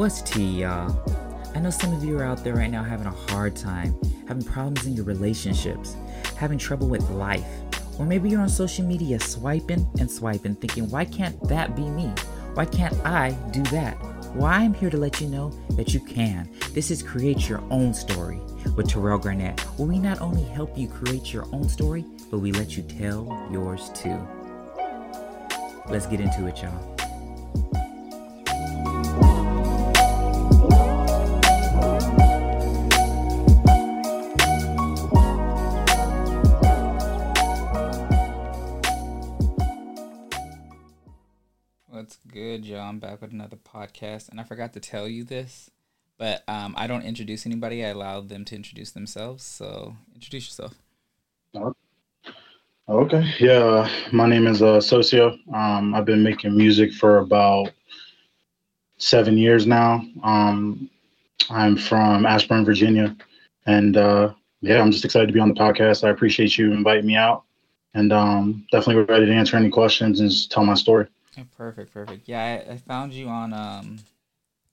What's tea, y'all? I know some of you are out there right now having a hard time, having problems in your relationships, having trouble with life. Or maybe you're on social media swiping and swiping, thinking, why can't that be me? Why can't I do that? Well, I'm here to let you know that you can. This is Create Your Own Story with Terrell Garnett, where we not only help you create your own story, but we let you tell yours too. Let's get into it, y'all. With another podcast, and I forgot to tell you this, but um, I don't introduce anybody. I allow them to introduce themselves. So introduce yourself. Okay. Yeah. My name is uh, Socio. Um, I've been making music for about seven years now. Um, I'm from Ashburn, Virginia. And uh, yeah, I'm just excited to be on the podcast. I appreciate you inviting me out. And um, definitely ready to answer any questions and just tell my story. Perfect, perfect. Yeah, I, I found you on um,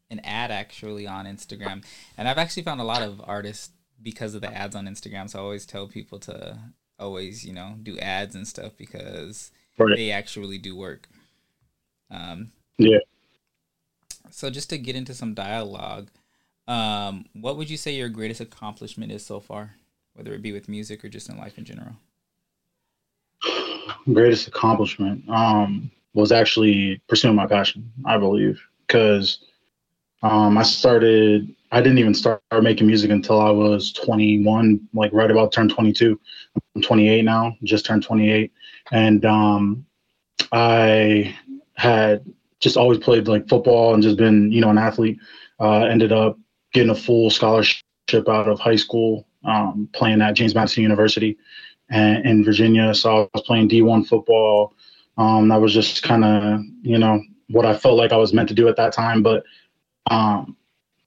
an ad actually on Instagram, and I've actually found a lot of artists because of the ads on Instagram. So I always tell people to always, you know, do ads and stuff because Right. they actually do work. Um, Yeah. so just to get into some dialogue, um, what would you say your greatest accomplishment is so far, whether it be with music or just in life in general? Greatest accomplishment um, was actually pursuing my passion, I believe. Because um, I started, I didn't even start making music until I was 21, like right about turn 22. I'm 28 now, just turned 28. And um, I had just always played like football and just been, you know, an athlete. Uh, ended up getting a full scholarship out of high school, um, playing at James Madison University and, in Virginia. So I was playing D1 football. Um, that was just kind of, you know, what I felt like I was meant to do at that time. But um,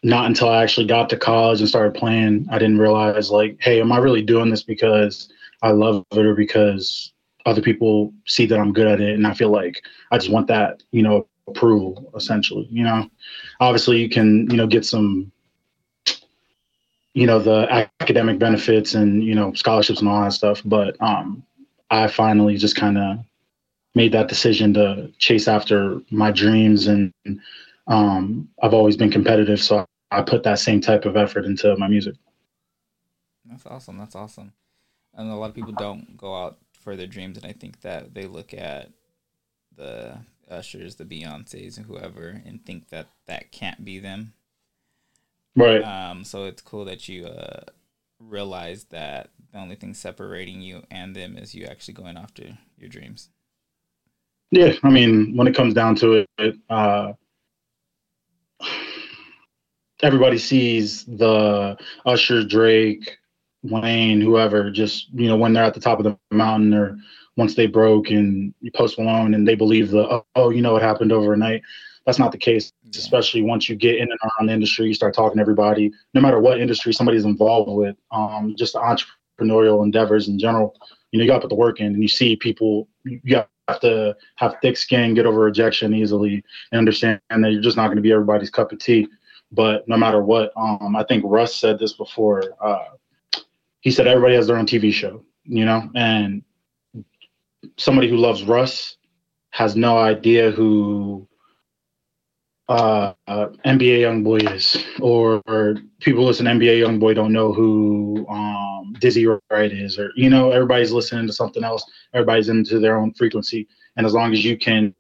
not until I actually got to college and started playing, I didn't realize, like, hey, am I really doing this because I love it or because other people see that I'm good at it? And I feel like I just want that, you know, approval, essentially. You know, obviously, you can, you know, get some you know the academic benefits and you know scholarships and all that stuff but um i finally just kind of made that decision to chase after my dreams and um i've always been competitive so i put that same type of effort into my music That's awesome. That's awesome. And a lot of people don't go out for their dreams, and I think that they look at the Ushers, the Beyonces, and whoever, and think that that can't be them. right Um, so it's cool that you uh, realize that the only thing separating you and them is you actually going after your dreams. Yeah i mean when it comes down to it uh everybody sees the usher drake wayne whoever just you know when they're at the top of the mountain or once they broke and you post Malone and they believe the oh, oh you know what happened overnight. That's not the case especially once you get in and around the industry you start talking to everybody. No matter what industry somebody's involved with um just entrepreneurial endeavors in general you know you got to put the work in and you see people you have to have thick skin get over rejection easily and understand that you're just not going to be everybody's cup of tea. But no matter what um i think russ said this before uh he said everybody has their own tv show you know? And somebody who loves russ has no idea who uh, uh NBA is, or, or people listen to NBA YoungBoy don't know who um Dizzy Wright is, or you know everybody's listening to something else. Everybody's into their own frequency, and as long as you can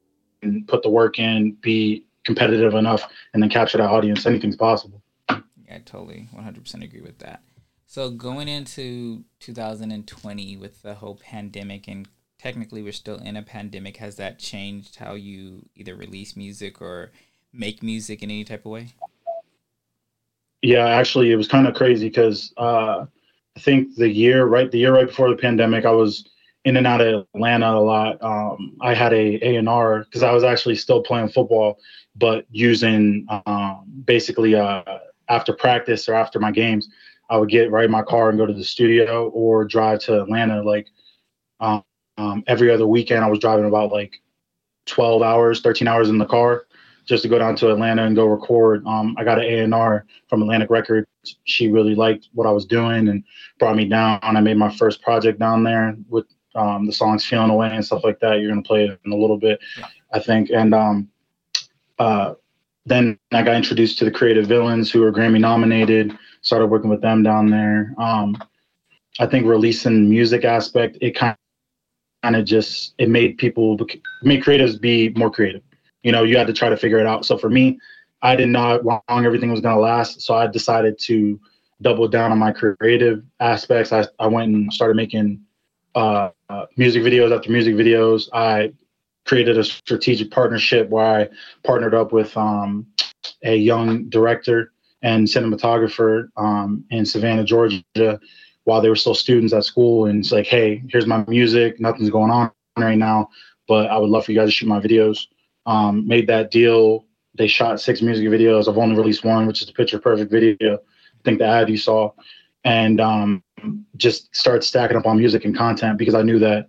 put the work in, be competitive enough, and then capture that audience, anything's possible. Yeah, I totally 100% agree with that. So going into 2020 with the whole pandemic and technically we're still in a pandemic, has that changed how you either release music or make music in any type of way? Yeah, actually, it was kind of crazy because uh, I think the year right, the year right before the pandemic, I was in and out of Atlanta a lot. Um, I had a A and R because I was actually still playing football, but using um, basically uh, after practice or after my games, I would get right in my car and go to the studio or drive to Atlanta. Like um, um, every other weekend, I was driving about like 12 hours, 13 hours in the car just to go down to Atlanta and go record. Um, I got an A&R from Atlantic Records. She really liked what I was doing and brought me down. I made my first project down there with um, the songs "Find a Way" and stuff like that. You're gonna play it in a little bit. I think. And um, uh, then I got introduced to the Creative Villains, who were Grammy nominated. Started working with them down there. Um, I think releasing music aspect, it kind kind of just it made people made creatives be more creative you know you had to try to figure it out. So for me i didn't know how long everything was going to last. So i decided to double down on my creative aspects. I, I went and started making uh, uh, music videos after music videos. I created a strategic partnership where i partnered up with um, a young director and cinematographer um, in savannah georgia while they were still students at school. And it's like hey here's my music. Nothing's going on right now but i would love for you guys to shoot my videos um, made that deal. They shot six music videos. I've only released one, which is the picture perfect video. I think the ad you saw, and um, just start stacking up on music and content because I knew that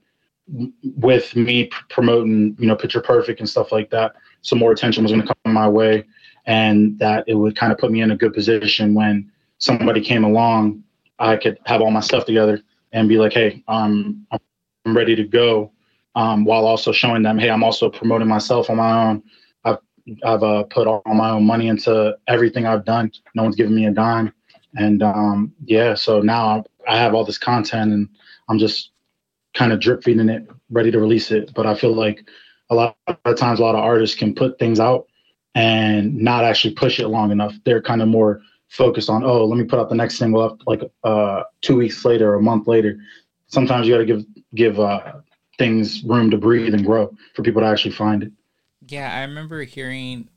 with me promoting, you know, picture perfect and stuff like that, some more attention was going to come my way, and that it would kind of put me in a good position when somebody came along, I could have all my stuff together and be like, hey, um, I'm ready to go um, while also showing them, hey, I'm also promoting myself on my own. I've I've uh, put all my own money into everything I've done. No one's giving me a dime, and um, yeah, so now I have all this content, and I'm just kind of drip feeding it, ready to release it. But I feel like a lot of times, a lot of artists can put things out and not actually push it long enough. They're kind of more focused on, oh, let me put out the next single up like uh, two weeks later, or a month later. Sometimes you got to give give uh, things room to breathe and grow for people to actually find it. Yeah, I remember hearing.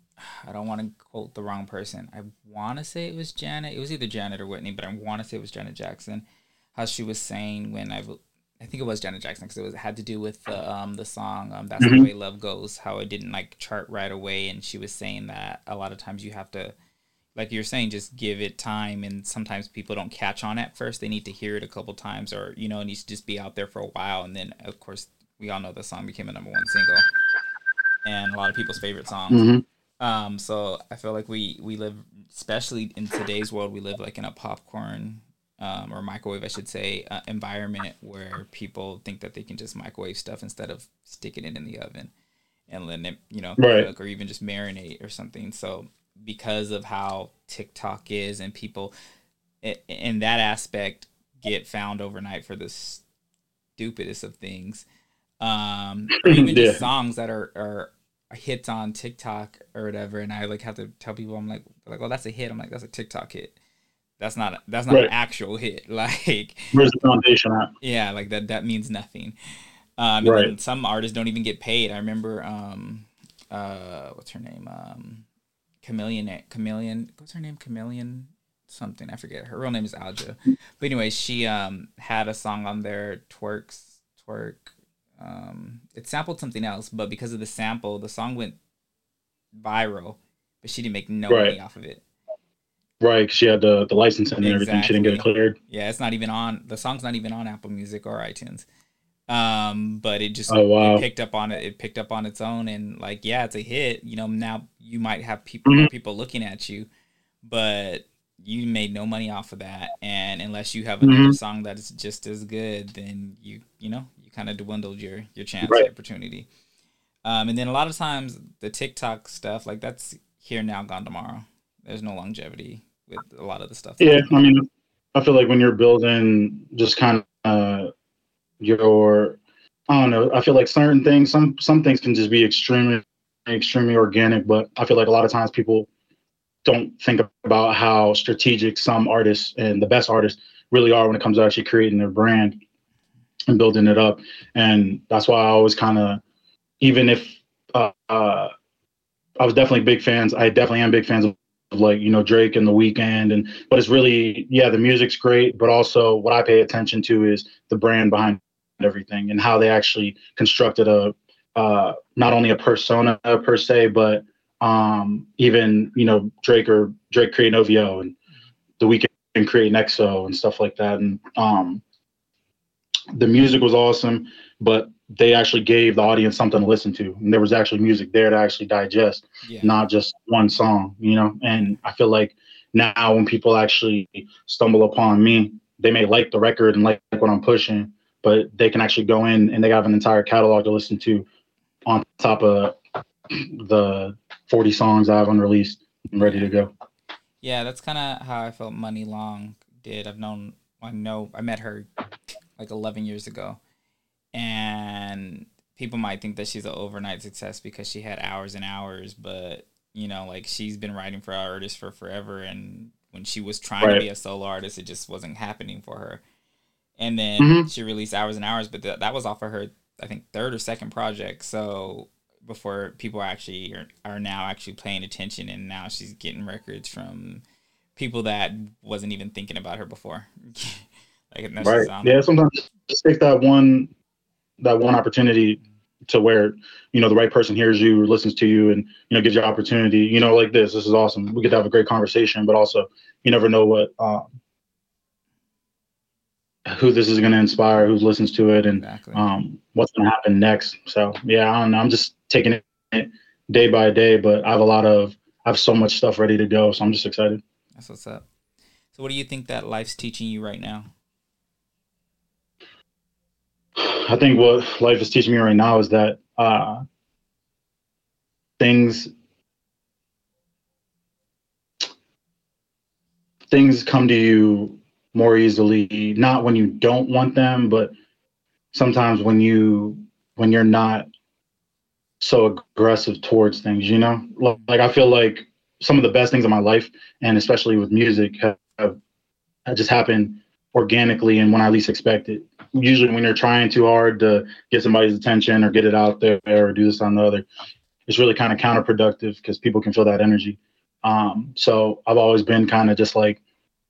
I don't want to quote the wrong person. I want to say it was Janet. It was either Janet or Whitney, but I want to say it was Janet Jackson. How she was saying when I, I think it was Janet Jackson because it was it had to do with the um the song um that's mm-hmm. the way love goes. How it didn't like chart right away, and she was saying that a lot of times you have to like you're saying, just give it time. And sometimes people don't catch on at first. They need to hear it a couple times, or you know, it needs to just be out there for a while. And then, of course, we all know the song became a number one single and a lot of people's favorite songs. Mm-hmm. Um, so I feel like we we live, especially in today's world, we live like in a popcorn um, or microwave, I should say, uh, environment where people think that they can just microwave stuff instead of sticking it in the oven and letting it, you know, right. cook or even just marinate or something. So because of how TikTok is and people in that aspect get found overnight for the stupidest of things um, even yeah. just songs that are, are hits on TikTok or whatever, and I like have to tell people I'm like like oh that's a hit. I'm like that's a TikTok hit. That's not that's not right. an actual hit. Like where's the foundation at? Yeah, like that that means nothing. Um, right. some artists don't even get paid. I remember um, uh, what's her name? Um, Chameleon. Chameleon. What's her name? Chameleon something. I forget. Her real name is Alja. But anyway, she um had a song on there, twerks, twerk, um, it sampled something else, but because of the sample, the song went viral, but she didn't make no right. money off of it. Right, she had the the license and exactly. everything. She didn't get it cleared. Yeah, it's not even on. The song's not even on Apple Music or iTunes. Um, but it just oh, wow. it picked up on it. It picked up on its own, and like, yeah, it's a hit. You know, now you might have people mm-hmm. people looking at you, but you made no money off of that. And unless you have another mm-hmm. song that is just as good, then you you know you kind of dwindled your your chance right. opportunity. Um, and then a lot of times the TikTok stuff, like that's here now, gone tomorrow. There's no longevity with a lot of the stuff. Yeah, I mean, I feel like when you're building just kind of your, I don't know. I feel like certain things, some some things can just be extremely extremely organic, but I feel like a lot of times people don't think about how strategic some artists and the best artists really are when it comes to actually creating their brand and building it up. And that's why I always kind of, even if uh, uh, I was definitely big fans, I definitely am big fans of like you know Drake and The Weeknd, and but it's really yeah the music's great, but also what I pay attention to is the brand behind everything and how they actually constructed a uh, not only a persona per se, but um, even you know Drake or Drake creating OVO and The Weeknd creating XO and stuff like that, and um, the music was awesome, but they actually gave the audience something to listen to, and there was actually music there to actually digest, Yeah. not just one song, you know. And I feel like now when people actually stumble upon me, they may like the record and like what I'm pushing, but they can actually go in and they have an entire catalog to listen to on top of the 40 songs I have unreleased and ready to go. Yeah, that's kind of how I felt Muni Long did. I've known, I know, I met her like 11 years ago. And people might think that she's an overnight success because she had hours and hours, but, you know, like she's been writing for artists for forever. And when she was trying Right. to be a solo artist, it just wasn't happening for her. And then Mhm. she released Hours and Hours, but th- that was off of her, I think, third or second project. So before people actually are, are now actually paying attention, and now she's getting records from people that wasn't even thinking about her before. like, that's right yeah sometimes just take that one that one opportunity to where you know the right person hears you or listens to you and you know gives you opportunity you know like this this is awesome we get to have a great conversation but also you never know what um, who this is going to inspire who listens to it and exactly. um, what's going to happen next so yeah i don't know i'm just taking it day by day but i have a lot of i have so much stuff ready to go so i'm just excited that's what's up. So, what do you think that life's teaching you right now? I think what life is teaching me right now is that uh, things things come to you more easily, not when you don't want them, but sometimes when you when you're not so aggressive towards things, you know? Like I feel like some of the best things in my life, and especially with music, have, have just happened organically and when I least expect it usually when you're trying too hard to get somebody's attention or get it out there or do this on the other, it's really kind of counterproductive because people can feel that energy. Um, so I've always been kind of just like,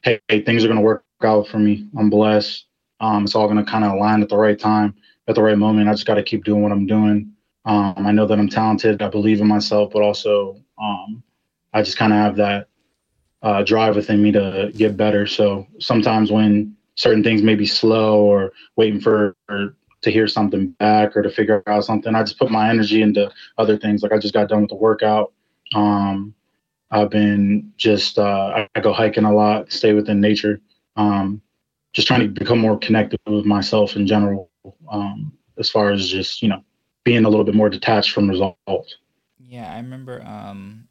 hey, hey, things are going to work out for me. I'm blessed. Um, it's all going to kind of align at the right time, at the right moment. I just got to keep doing what I'm doing. Um, I know that I'm talented. I believe in myself, but also um, I just kind of have that uh, drive within me to get better. So sometimes when certain things may be slow or waiting for or to hear something back or to figure out something. I just put my energy into other things. Like I just got done with the workout. Um, I've been just uh, I go hiking a lot, stay within nature. Um, just trying to become more connected with myself in general. Um, as far as just you know being a little bit more detached from results. Yeah, I remember um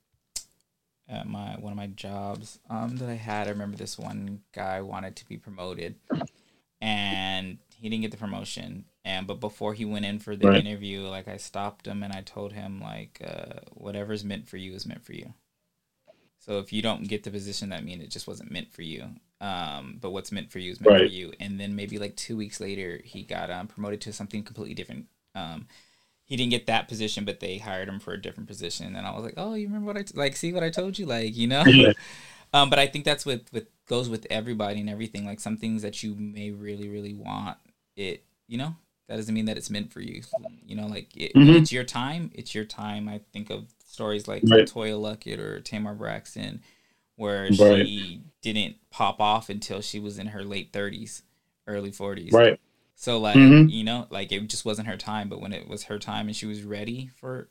at my one of my jobs um that I had, I remember this one guy wanted to be promoted and he didn't get the promotion. And but before he went in for the Right. interview, like I stopped him and I told him like uh whatever's meant for you is meant for you. So if you don't get the position, that means it just wasn't meant for you. Um, but what's meant for you is meant for you. And then maybe like two weeks later, he got um, promoted to something completely different. Um, he didn't get that position, but they hired him for a different position. And I was like, oh, you remember what I t- like? See what I told you, like you know. Yeah. um, but I think that's with with goes with everybody and everything. Like some things that you may really really want, it you know that doesn't mean that it's meant for you. You know, like it, Mhm. it's your time. It's your time. I think of stories like Right. Toya Luckett or Tamar Braxton, where Right. she didn't pop off until she was in her late thirties, early forties. Right. So like Mhm. you know, like it just wasn't her time, but when it was her time and she was ready for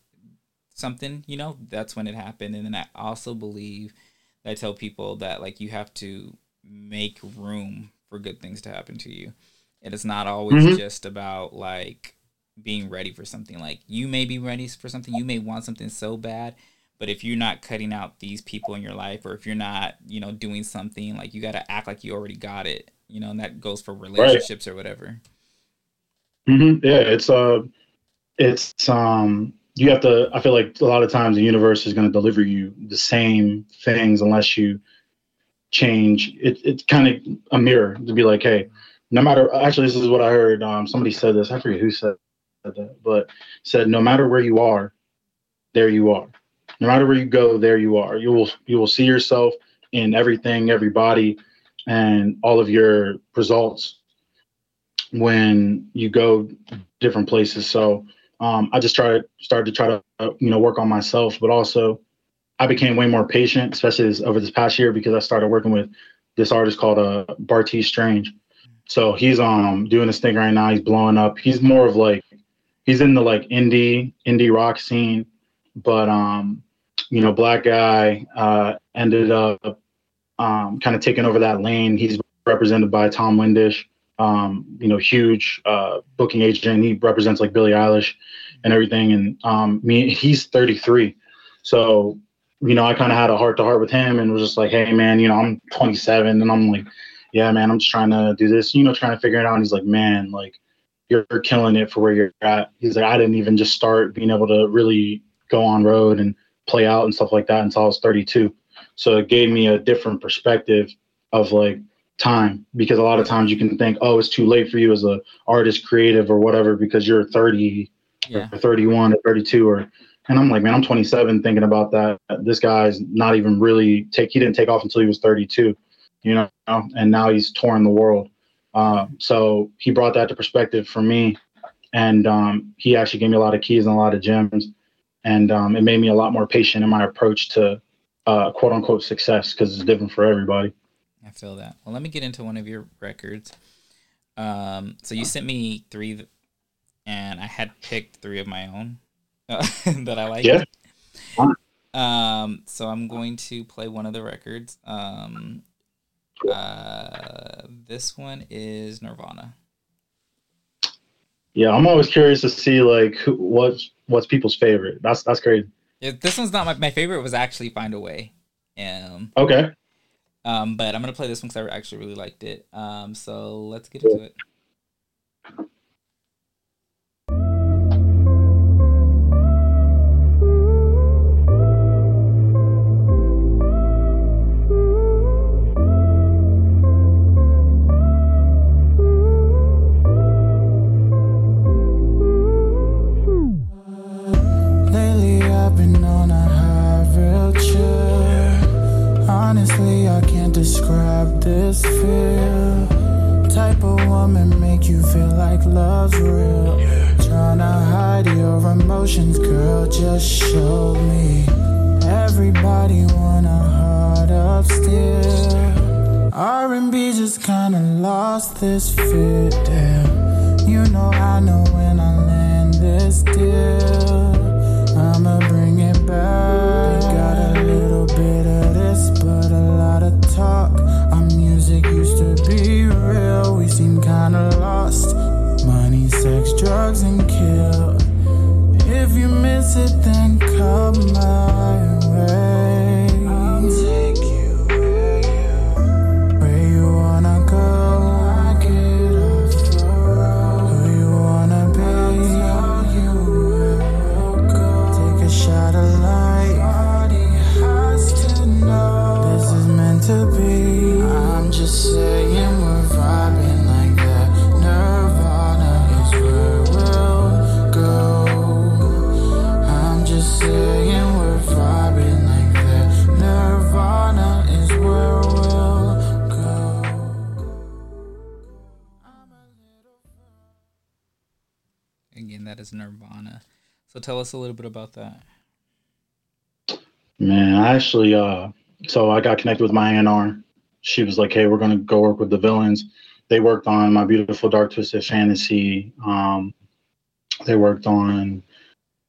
something, you know, that's when it happened. And then I also believe I tell people that like you have to make room for good things to happen to you. And it's not always Mhm. just about like being ready for something. Like you may be ready for something, you may want something so bad, but if you're not cutting out these people in your life or if you're not, you know, doing something, like you got to act like you already got it, you know, and that goes for relationships or whatever. hmm Yeah, it's uh, it's um, you have to. I feel like a lot of times the universe is going to deliver you the same things unless you change. It, it's kind of a mirror to be like, hey, no matter. Actually, this is what I heard. Um, somebody said this. I forget who said that, but said no matter where you are, there you are. No matter where you go, there you are. You will you will see yourself in everything, everybody, and all of your results when you go different places. So um, I just tried started to try to uh, you know work on myself, but also I became way more patient, especially over this past year because I started working with this artist called uh, Bartees Strange. So he's um doing this thing right now. He's blowing up. He's more of like he's in the like indie indie rock scene, but um, you know, black guy uh, ended up um, kind of taking over that lane. He's represented by Tom Windish, um, you know, huge uh, booking agent. He represents like Billie Eilish and everything. And um, me, he's 33, so you know, I kind of had a heart to heart with him and was just like, hey man, you know, I'm 27 and I'm like, yeah man, I'm just trying to do this, you know, trying to figure it out. And he's like, man, like you're killing it for where you're at. He's like, I didn't even just start being able to really go on road and play out and stuff like that until I was 32. So it gave me a different perspective of like time because a lot of times you can think, oh, it's too late for you as a artist, creative, or whatever because you're 30 yeah. or 31 or 32 or and I'm like, man, I'm 27 thinking about that. This guy's not even really take he didn't take off until he was 32, you know, and now he's touring the world. Um, so he brought that to perspective for me, and um, he actually gave me a lot of keys and a lot of gems, and um, it made me a lot more patient in my approach to uh, quote unquote success because it's different for everybody. I feel that. Well, let me get into one of your records. Um, so you sent me three, and I had picked three of my own uh, that I like. Yeah. Um, so I'm going to play one of the records. Um, uh, this one is Nirvana. Yeah, I'm always curious to see like who, what's what's people's favorite. That's that's crazy. Yeah, this one's not my my favorite. Was actually Find a Way. Um. Okay. Um, but I'm gonna play this one because I actually really liked it. Um, so let's get into it. describe this feel. Type of woman make you feel like love's real. Yeah. Tryna hide your emotions, girl, just show me. Everybody want a heart of steel. R&B just kinda lost this fit, damn. You know I know when I land this deal, I'ma bring it back. sex, drugs, and kill. If you miss it, then come my way. Tell us a little bit about that. Man, I actually, uh, so I got connected with my A&R. She was like, "Hey, we're gonna go work with the villains." They worked on my beautiful dark twisted fantasy. Um, they worked on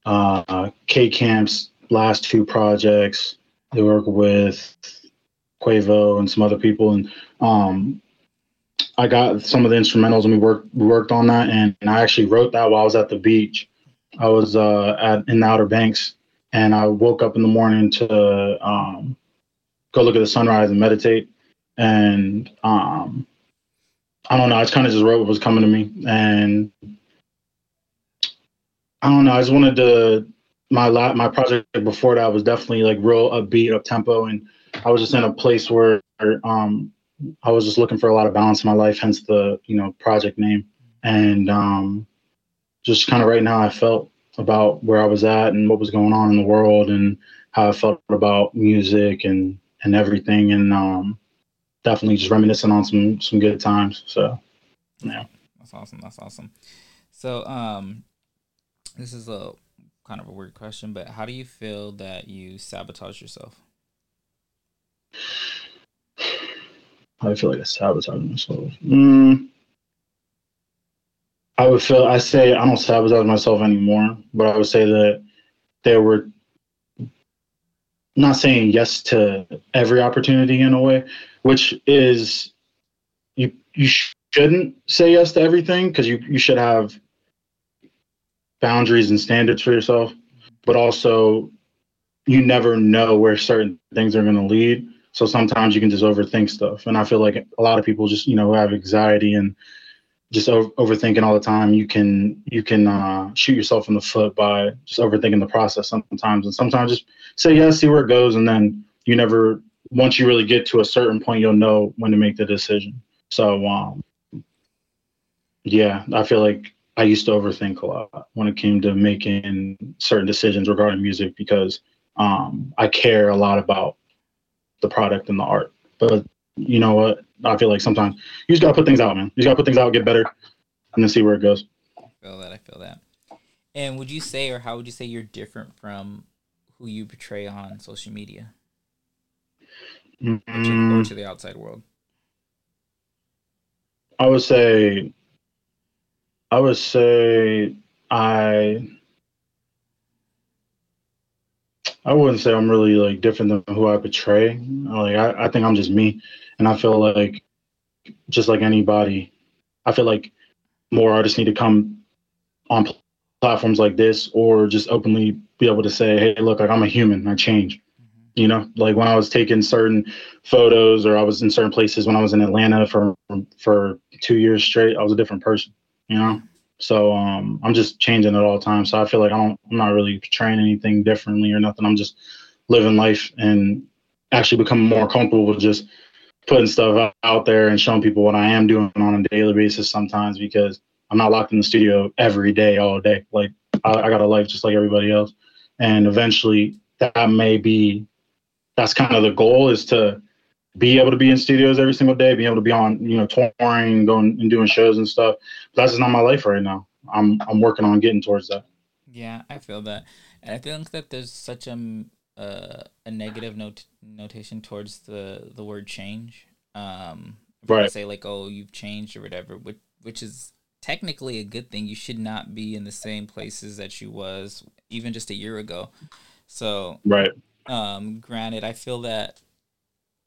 uh, K Camp's last two projects. They work with Quavo and some other people, and um, I got some of the instrumentals, and we worked we worked on that. And, and I actually wrote that while I was at the beach. I was uh, at in the Outer Banks, and I woke up in the morning to um, go look at the sunrise and meditate. And um, I don't know, I just kind of just wrote what was coming to me, and I don't know, I just wanted to. My la- my project before that was definitely like real upbeat, up tempo, and I was just in a place where um, I was just looking for a lot of balance in my life, hence the you know project name. And um, just kind of right now I felt about where I was at and what was going on in the world and how I felt about music and and everything and um, definitely just reminiscing on some some good times. So yeah. That's awesome. That's awesome. So um this is a kind of a weird question, but how do you feel that you sabotage yourself? I feel like I sabotage myself. Mm, I would feel I say I don't sabotage myself anymore, but I would say that there were not saying yes to every opportunity in a way, which is you you shouldn't say yes to everything because you you should have boundaries and standards for yourself, but also you never know where certain things are going to lead. So sometimes you can just overthink stuff, and I feel like a lot of people just you know have anxiety and just over- overthinking all the time. You can you can uh, shoot yourself in the foot by just overthinking the process sometimes, and sometimes just say yes, see where it goes, and then you never. Once you really get to a certain point, you'll know when to make the decision. So, um, yeah, I feel like I used to overthink a lot when it came to making certain decisions regarding music because um, I care a lot about the product and the art. But you know what? I feel like sometimes you just gotta put things out, man. You just gotta put things out, get better, and then see where it goes. I feel that. I feel that. And would you say, or how would you say, you're different from who you portray on social media or, to, or Mm, to the outside world? I would say, I would say I. I wouldn't say I'm really like different than who I portray. Like I, I think I'm just me, and I feel like just like anybody, I feel like more artists need to come on pl- platforms like this or just openly be able to say, hey, look, like I'm a human, I change. You know, like when I was taking certain photos or I was in certain places when I was in Atlanta for for two years straight, I was a different person. You know, so um, I'm just changing at all times. So I feel like I don't, I'm not really portraying anything differently or nothing. I'm just living life and actually becoming more comfortable with just putting stuff out- there and showing people what I am doing on a daily basis sometimes because I'm not locked in the studio every day, all day. Like I, I got a life just like everybody else. And eventually that may be, that's kind of the goal is to be able to be in studios every single day, be able to be on, you know, touring, going and doing shows and stuff. But that's just not my life right now. I'm, I'm working on getting towards that. Yeah, I feel that, and I think that there's such a uh, a negative note notation towards the the word change. Um, Right. say like, "Oh, you've changed" or whatever, which which is technically a good thing. You should not be in the same places that you was even just a year ago. So, Right. um, granted, I feel that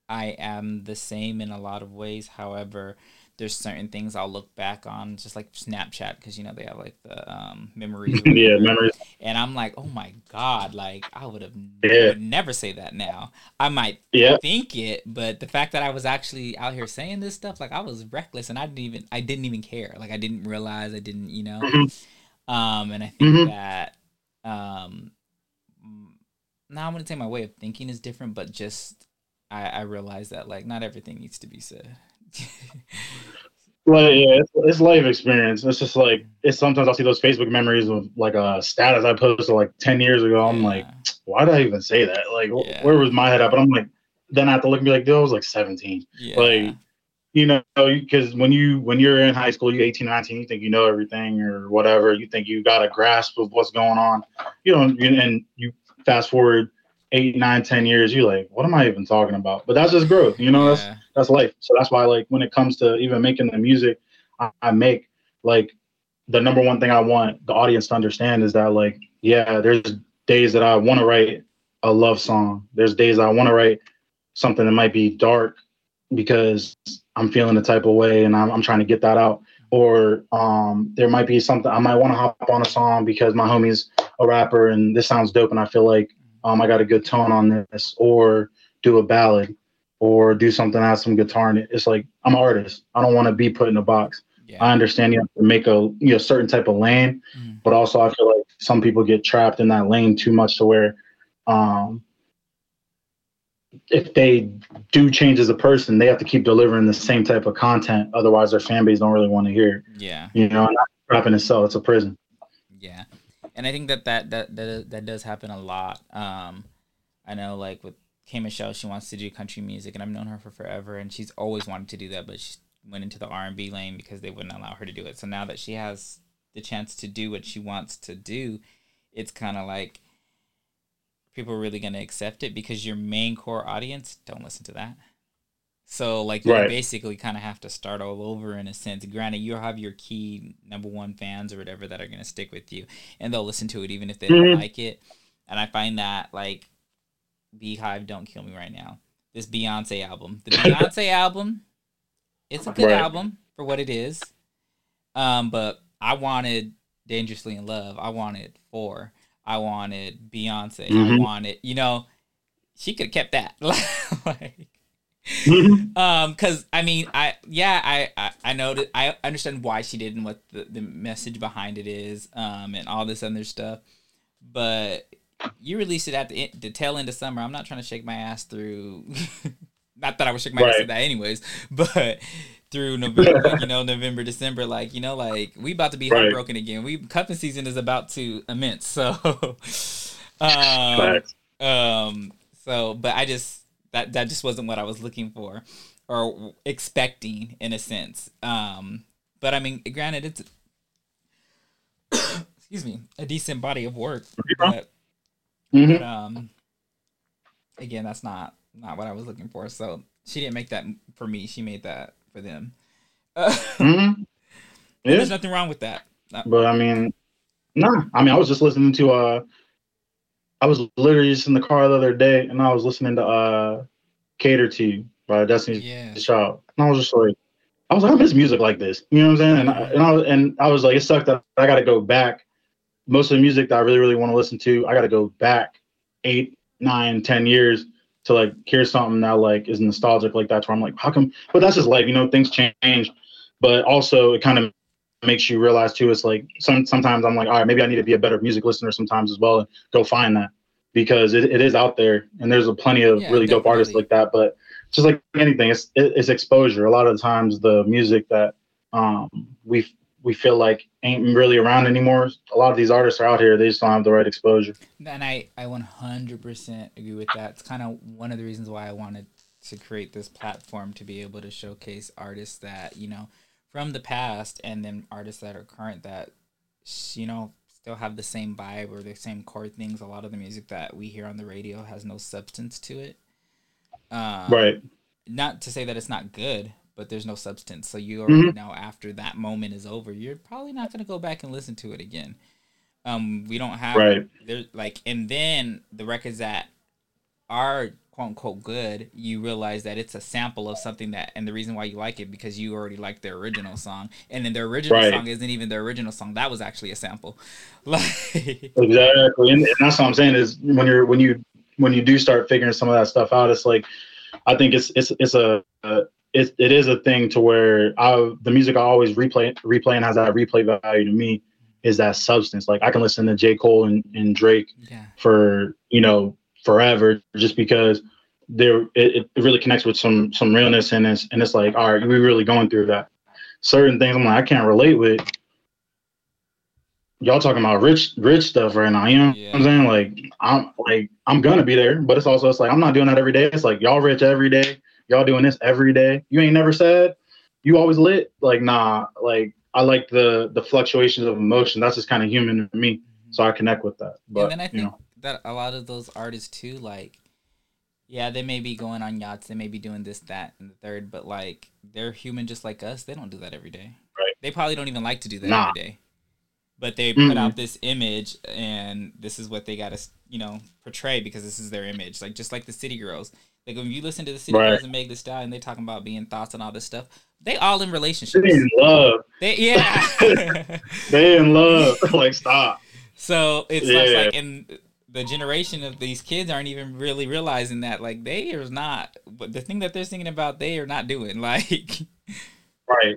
I am the same in a lot of ways. However, there's certain things I'll look back on, just like Snapchat, because you know they have like the um, memories. yeah. Memories. And I'm like, oh my god, like I would have Yeah. would never say that now. I might Yeah. think it, but the fact that I was actually out here saying this stuff, like I was reckless, and I didn't even I didn't even care. Like I didn't realize I didn't, you know. Mhm. Um, and I think Mhm. that um, now I'm gonna say my way of thinking is different, but just I I realize that like not everything needs to be said. Like yeah, it's, it's life experience. It's just like it's sometimes I'll see those Facebook memories of like a status I posted like ten years ago. I'm like, why did I even say that? Like, Yeah. where was my head at? But I'm like, then I have to look and be like, dude, I was like 17. yeah. Like, You know, because when you when you're in high school, you're 18, 19, you think you know everything or whatever. You think you got a grasp of what's going on. You don't, and you fast forward eight, nine, ten years, you're like, what am I even talking about? But that's just growth. You know, that's yeah. that's life. So that's why, like, when it comes to even making the music I, I make, like, the number one thing I want the audience to understand is that, like, yeah, there's days that I want to write a love song. There's days I want to write something that might be dark because I'm feeling a type of way and I'm, I'm trying to get that out. Or um, there might be something I might want to hop on a song because my homie's a rapper and this sounds dope and I feel like um, I got a good tone on this. Or do a ballad or do something that has some guitar in it. It's like I'm an artist. I don't want to be put in a box. yeah. I understand you have to make a you know certain type of lane, Mhm. but also I feel like some people get trapped in that lane too much to where um if they do change as a person, they have to keep delivering the same type of content. Otherwise their fan base don't really want to hear it. yeah. You know, and that's trap in itself. It's a prison. Yeah, and I think that that that that, that does happen a lot. Um, I know, like with K Michelle, she wants to do country music, and I've known her for forever, and she's always wanted to do that, but she went into the R and B lane because they wouldn't allow her to do it. So now that she has the chance to do what she wants to do, it's kind of like people are really gonna accept it because your main core audience don't listen to that. So like you Right. basically kind of have to start all over in a sense. Granted, you have your key number one fans or whatever that are gonna stick with you, and they'll listen to it even if they don't Mhm. like it. And I find that like Beyhive, don't kill me right now. This Beyonce album, the Beyonce album, it's a good Right. album for what it is. Um, but I wanted Dangerously in Love. I wanted Four. I wanted Beyonce. I Mhm. wanted, you know, she could have kept that. like, Mhm. um, because I mean, I yeah, I I, I know that I understand why she did and what the, the message behind it is, um, and all this other stuff. But you released it at the, the tail end of summer. I'm not trying to shake my ass through. not that I would shake my ass at that anyways, but through November, you know, November, December, like you know, like we about to be Right. heartbroken again. We cupping season is about to immense, so. um, Facts. um. So, but I just that that just wasn't what I was looking for or expecting in a sense. Um. But I mean, granted, it's excuse me, a decent body of work. But, Mhm. but um, again, that's not not what I was looking for. So she didn't make that for me. She made that for them. Uh, Mhm. Yeah. There's nothing wrong with that. Uh, But I mean, nah. I mean, I was just listening to uh, I was literally just in the car the other day, and I was listening to uh, "Cater to You" by Destiny's yeah. Child, and I was just like, I was like, I miss music like this. You know what I'm saying? And I, and I was, and I was like, it sucked that I got to go back. Most of the music that I really, really want to listen to, I got to go back eight, nine, ten years to like hear something that like is nostalgic like that. Where I'm like, how come? But that's just life, you know. Things change, but also it kind of makes you realize too. It's like some sometimes I'm like, all right, maybe I need to be a better music listener sometimes as well, and go find that because it, it is out there, and there's a plenty of Yeah, really dope artists like that. But just like anything, it's it, it's exposure. A lot of the times, the music that um, we we feel like ain't really around anymore. A lot of these artists are out here; they just don't have the right exposure. And I, I 100% agree with that. It's kind of one of the reasons why I wanted to create this platform to be able to showcase artists that, you know, from the past and then artists that are current that, you know, still have the same vibe or the same core things. A lot of the music that we hear on the radio has no substance to it. Um, right. Not to say that it's not good, but there's no substance. So you already Mhm. know after that moment is over, you're probably not going to go back and listen to it again. Um, we don't have Right. there like and then the records that are quote unquote good you realize that it's a sample of something that and the reason why you like it because you already like the original song. And then the original Right. song isn't even the original song. That was actually a sample. Like Exactly, and, that's what I'm saying is when you're when you when you do start figuring some of that stuff out, it's like I think it's it's it's a uh, it, it is a thing to where I the music I always replay replay and has that replay value to me is that substance. Like I can listen to J. Cole and, and Drake yeah. for you know forever just because there it, it really connects with some some realness and it's and it's like all right we're really going through that. Certain things I'm like I can't relate with. Y'all talking about rich rich stuff right now you know what I'm saying? Like I'm like I'm gonna be there but it's also it's like I'm not doing that every day. It's like y'all rich every day. Y'all doing this every day. You ain't never sad. You always lit. Like nah like I like the the fluctuations of emotion. That's just kind of human to me. Mm-hmm. So I connect with that. But and then I you know that a lot of those artists too, like, yeah, they may be going on yachts, they may be doing this, that, and the third, but like, they're human just like us. They don't do that every day. Right. They probably don't even like to do that Nah. every day. But they put Mm-mm. out this image, and this is what they got to, you know, portray because this is their image. Like just like the City Girls. Like when you listen to the City Right. Girls and Meg style, and they talking about being thoughts and all this stuff. They all in relationships. they in love They yeah. they in love like stop So it's Yeah. like, and the generation of these kids aren't even really realizing that, like, they are not, but the thing that they're thinking about, they are not doing. Like, Right.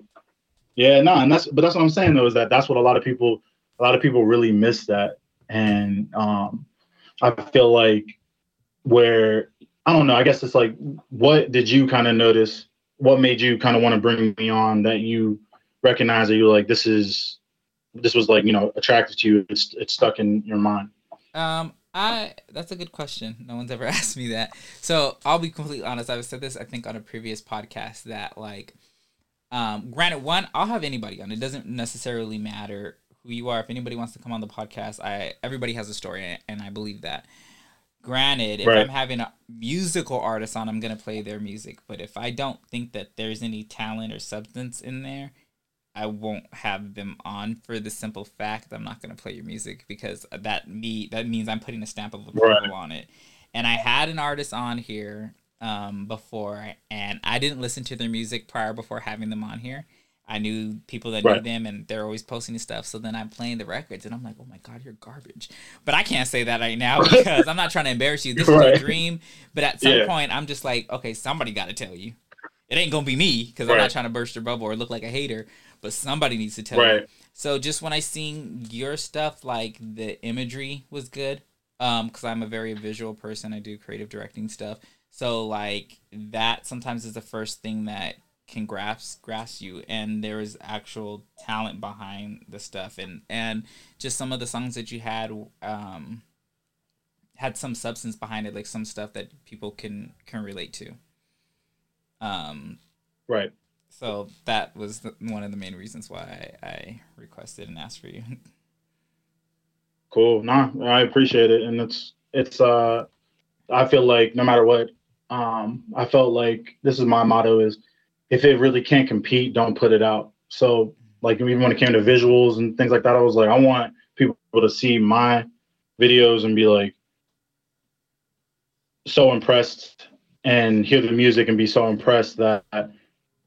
Yeah, no, and that's but that's what I'm saying though is that that's what a lot of people a lot of people really miss that, and um, I feel like where I don't know. I guess it's like, what did you kind of notice? What made you kind of want to bring me on that you recognize that you're like this is this was like you know attractive to you. It's it's stuck in your mind. um, I, that's a good question. No one's ever asked me that. So I'll be completely honest. I've said this, I think, on a previous podcast that, like, um, granted, one, I'll have anybody on. It doesn't necessarily matter who you are. If anybody wants to come on the podcast, I, everybody has a story, and I believe that. Granted, if Right. I'm having a musical artist on, I'm gonna play their music. But if I don't think that there's any talent or substance in there, I won't have them on for the simple fact that I'm not gonna play your music because that me that means I'm putting a stamp of approval Right. on it. And I had an artist on here um, before, and I didn't listen to their music prior before having them on here. I knew people that knew them, and they're always posting stuff. So then I'm playing the records, and I'm like, "Oh my god, you're garbage!" But I can't say that right now because I'm not trying to embarrass you. This is a dream. But at some Yeah. point, I'm just like, okay, somebody got to tell you. It ain't gonna be me because I'm not trying to burst your bubble or look like a hater. But somebody needs to tell you. Right. So just when I seen your stuff, like the imagery was good, um, because I'm a very visual person. I do creative directing stuff. So like that sometimes is the first thing that can grasp grasp you, and there is actual talent behind the stuff, and and just some of the songs that you had, um, had some substance behind it, like some stuff that people can can relate to. Um, Right. So that was the, one of the main reasons why I, I requested and asked for you. Cool. Nah, I appreciate it, and it's it's. uh I feel like no matter what, um, I felt like this is my motto: is if it really can't compete, don't put it out. So like even when it came to visuals and things like that, I was like, I want people to see my videos and be like so impressed and hear the music and be so impressed that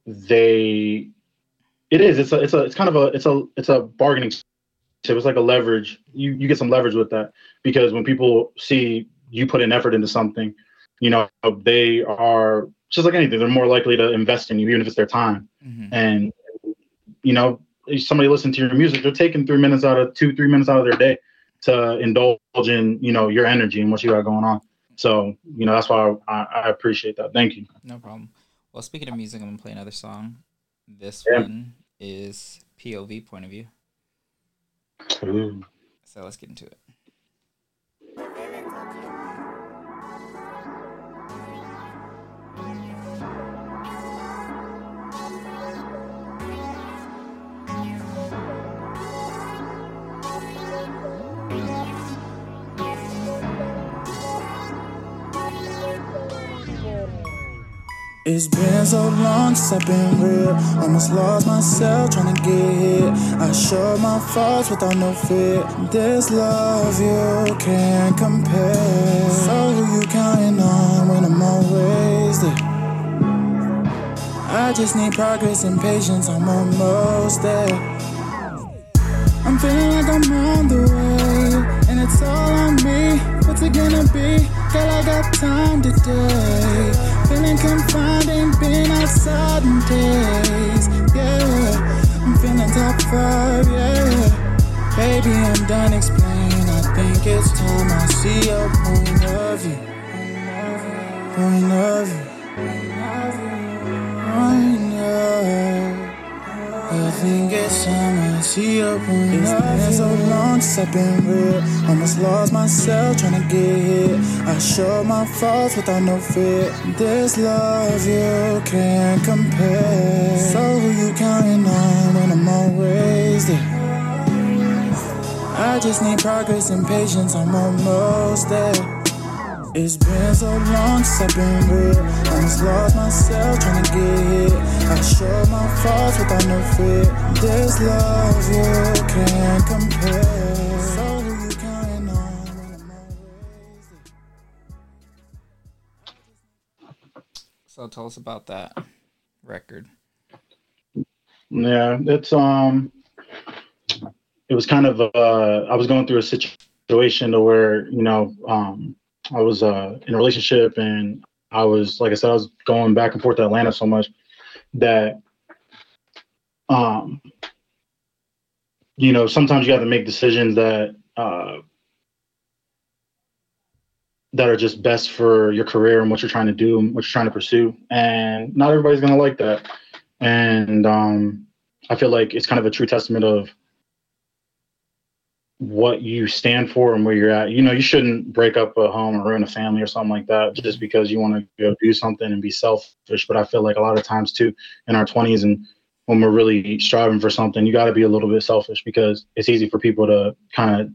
they it is it's a it's a it's kind of a it's a it's a bargaining chip. It's like a leverage. You you get some leverage with that because when people see you put an effort into something you know they are just like anything they're more likely to invest in you even if it's their time. Mm-hmm. and you know somebody listen to your music they're taking three minutes out of two three minutes out of their day to indulge in you know your energy and what you got going on. So you know that's why i, I appreciate that. Thank you. No problem. Well, speaking of music, I'm gonna play another song. This Yeah. one is POV point of view. Ooh. So let's get into it. It's been so long since I've been real. Almost lost myself trying to get hit. I show my faults without no fear. This love you can't compare. So who you counting on when I'm always there? I just need progress and patience. I'm almost there. I'm feeling like I'm on the way, and it's all on me. What's it gonna be? Girl, I got time today. Feeling confined, ain't been outside in days. Yeah, I'm feeling top five. Yeah, baby, I'm done explaining. I think it's time I see your point of view. Point of view. Point of view. I think it's time I see your point It's been so long since I've been real. Almost lost myself trying to get here. I show my faults without no fear. This love you can't compare. So who you counting on when I'm always there? I just need progress and patience, I'm almost there it's been so long since I've been real. Almost lost myself trying to get hit. I show my faults without no fear. This love you can't compare. So who you counting on when I'm always there? So tell us about that record. Yeah, it's um, it was kind of uh, I was going through a situation to where you know um, I was uh in a relationship and I was like I said I was going back and forth to Atlanta so much that um, you know sometimes you have to make decisions that uh that are just best for your career and what you're trying to do and what you're trying to pursue. And not everybody's gonna like that. And um, I feel like it's kind of a true testament of what you stand for and where you're at. You know, you shouldn't break up a home or ruin a family or something like that just because you want to go do something and be selfish. But I feel like a lot of times too in our 20s and when we're really striving for something, you got to be a little bit selfish because it's easy for people to kind of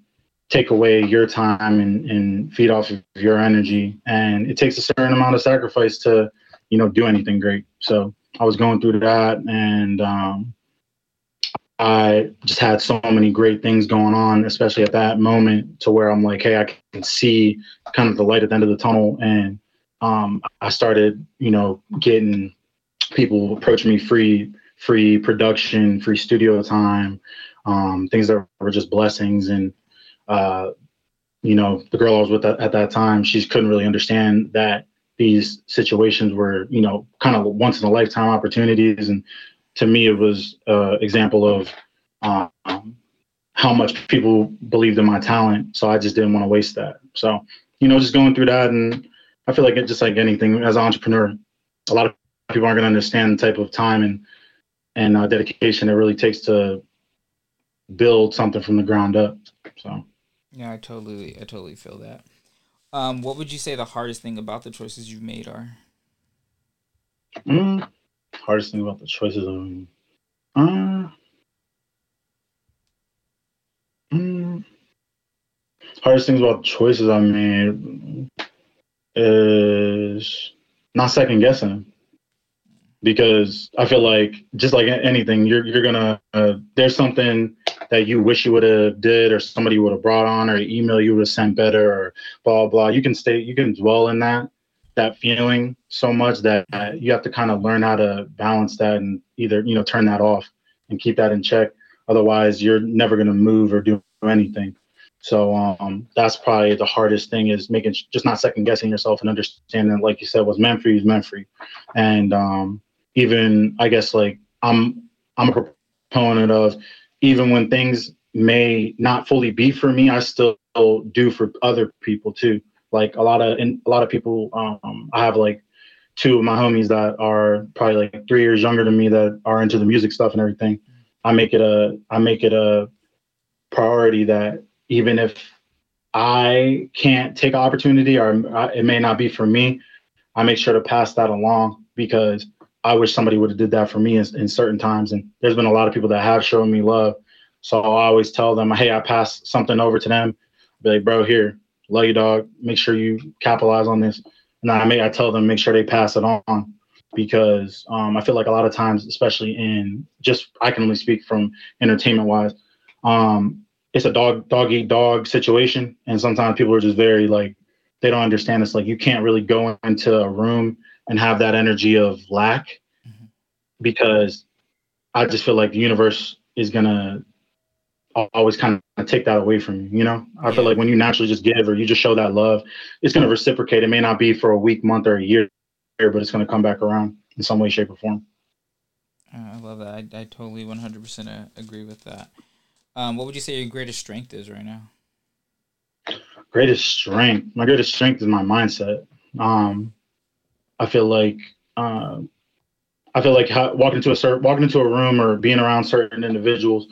take away your time and, and feed off of your energy. And it takes a certain amount of sacrifice to, you know, do anything great. So I was going through that and um, I just had so many great things going on, especially at that moment to where I'm like, hey, I can see kind of the light at the end of the tunnel. And um, I started, you know, getting people approaching me free, free production, free studio time, um, things that were just blessings. And uh, you know, the girl I was with at, at that time, she couldn't really understand that these situations were, you know, kind of once in a lifetime opportunities. And to me, it was an uh, example of um, how much people believed in my talent. So I just didn't want to waste that. So, you know, just going through that. And I feel like it just like anything as an entrepreneur, a lot of people aren't going to understand the type of time and, and uh, dedication it really takes to build something from the ground up. So. Yeah, I totally, I totally feel that. Um, what would you say the hardest thing about the choices you've made are? Mm, hardest thing about the choices I've made. Uh, mm, hardest things about the choices I made is not second guessing because I feel like just like anything, you're you're gonna uh, there's something that you wish you would have did or somebody would have brought on or email you would have sent better or blah blah. You can stay, you can dwell in that that feeling so much that you have to kind of learn how to balance that and either you know turn that off and keep that in check. Otherwise, you're never gonna move or do anything. So um, that's probably the hardest thing is making just not second guessing yourself and understanding, like you said, what's meant for you is meant for you. And um, even I guess like I'm I'm a proponent of even when things may not fully be for me, I still do for other people too. Like a lot of and a lot of people, um, I have like two of my homies that are probably like three years younger than me that are into the music stuff and everything. I make it a I make it a priority that even if I can't take opportunity or it may not be for me, I make sure to pass that along because I wish somebody would have did that for me in, in, certain times. And there's been a lot of people that have shown me love. So I always tell them, hey, I pass something over to them. Be like, bro, here, love you, dog. Make sure you capitalize on this. And I may I tell them make sure they pass it on because um, I feel like a lot of times, especially in just I can only speak from entertainment wise, um, it's a dog dog eat dog situation, and sometimes people are just very like they don't understand. It's like you can't really go into a room and have that energy of lack mm-hmm. because I just feel like the universe is gonna always kind of take that away from you. You know, I feel like when you naturally just give or you just show that love, it's gonna reciprocate. It may not be for a week, month, or a year, but it's gonna come back around in some way, shape, or form. I love that. I, I totally 100% uh, agree with that. Um, what would you say your greatest strength is right now? Greatest strength. My greatest strength is my mindset. Um, I feel like uh, I feel like walking into a certain walking into a room or being around certain individuals.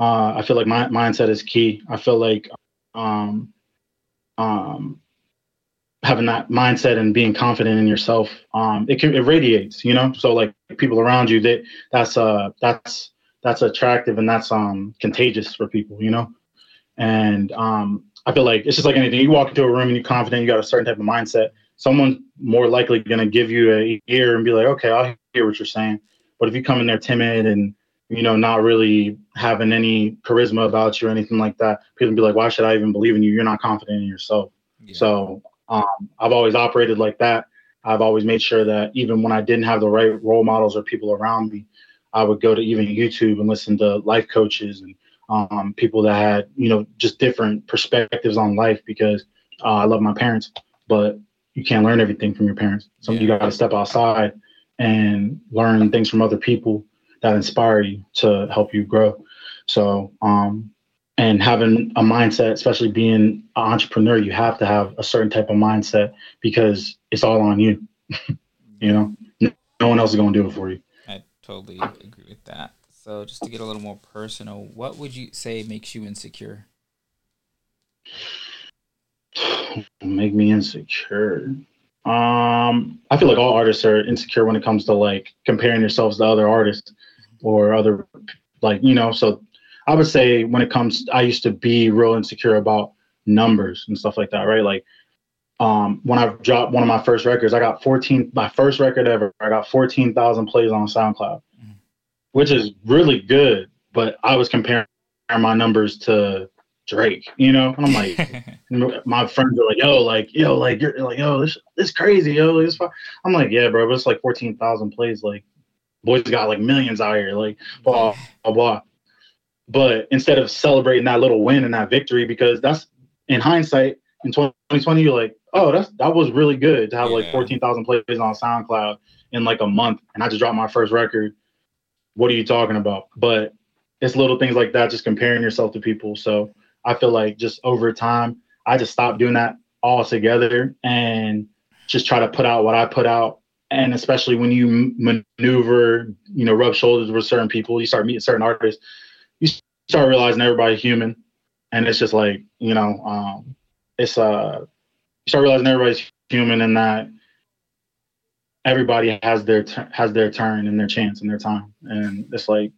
Uh, I feel like my mindset is key. I feel like um, um, having that mindset and being confident in yourself, um, it can, it radiates, you know. So like people around you, that that's uh that's that's attractive and that's um contagious for people, you know. And um, I feel like it's just like anything. You walk into a room and you're confident, you got a certain type of mindset someone's more likely going to give you a ear and be like, okay, I'll hear what you're saying. But if you come in there timid and you know not really having any charisma about you or anything like that, people be like, why should I even believe in you? You're not confident in yourself. Yeah. So um, I've always operated like that. I've always made sure that even when I didn't have the right role models or people around me, I would go to even YouTube and listen to life coaches and um, people that had you know just different perspectives on life because uh, I love my parents, but you can't learn everything from your parents. So yeah. you got to step outside and learn things from other people that inspire you to help you grow. So, um, and having a mindset, especially being an entrepreneur, you have to have a certain type of mindset because it's all on you. you know, no one else is going to do it for you. I totally agree with that. So, just to get a little more personal, what would you say makes you insecure? make me insecure. Um, I feel like all artists are insecure when it comes to like comparing yourselves to other artists or other like you know. So I would say when it comes, I used to be real insecure about numbers and stuff like that, right? Like um, when I dropped one of my first records, I got 14, my first record ever, I got 14,000 plays on SoundCloud, mm-hmm. which is really good. But I was comparing my numbers to Drake, you know? And I'm like, my friends are like, yo, like, yo, like, you're like, yo, this, this crazy, yo, this. I'm like, yeah, bro, but it's like 14,000 plays. Like, boys got like millions out here, like, mm-hmm. blah, blah, blah. But instead of celebrating that little win and that victory, because that's in hindsight, in 2020, you're like, oh, that's that was really good to have yeah. like 14,000 plays on SoundCloud in like a month, and I just dropped my first record. What are you talking about? But it's little things like that, just comparing yourself to people. So I feel like just over time, I just stopped doing that altogether and just try to put out what I put out. And especially when you maneuver, you know, rub shoulders with certain people, you start meeting certain artists, you start realizing everybody's human. And it's just like, you know, um, it's uh you start realizing everybody's human and that everybody has their has their turn and their chance and their time. And it's like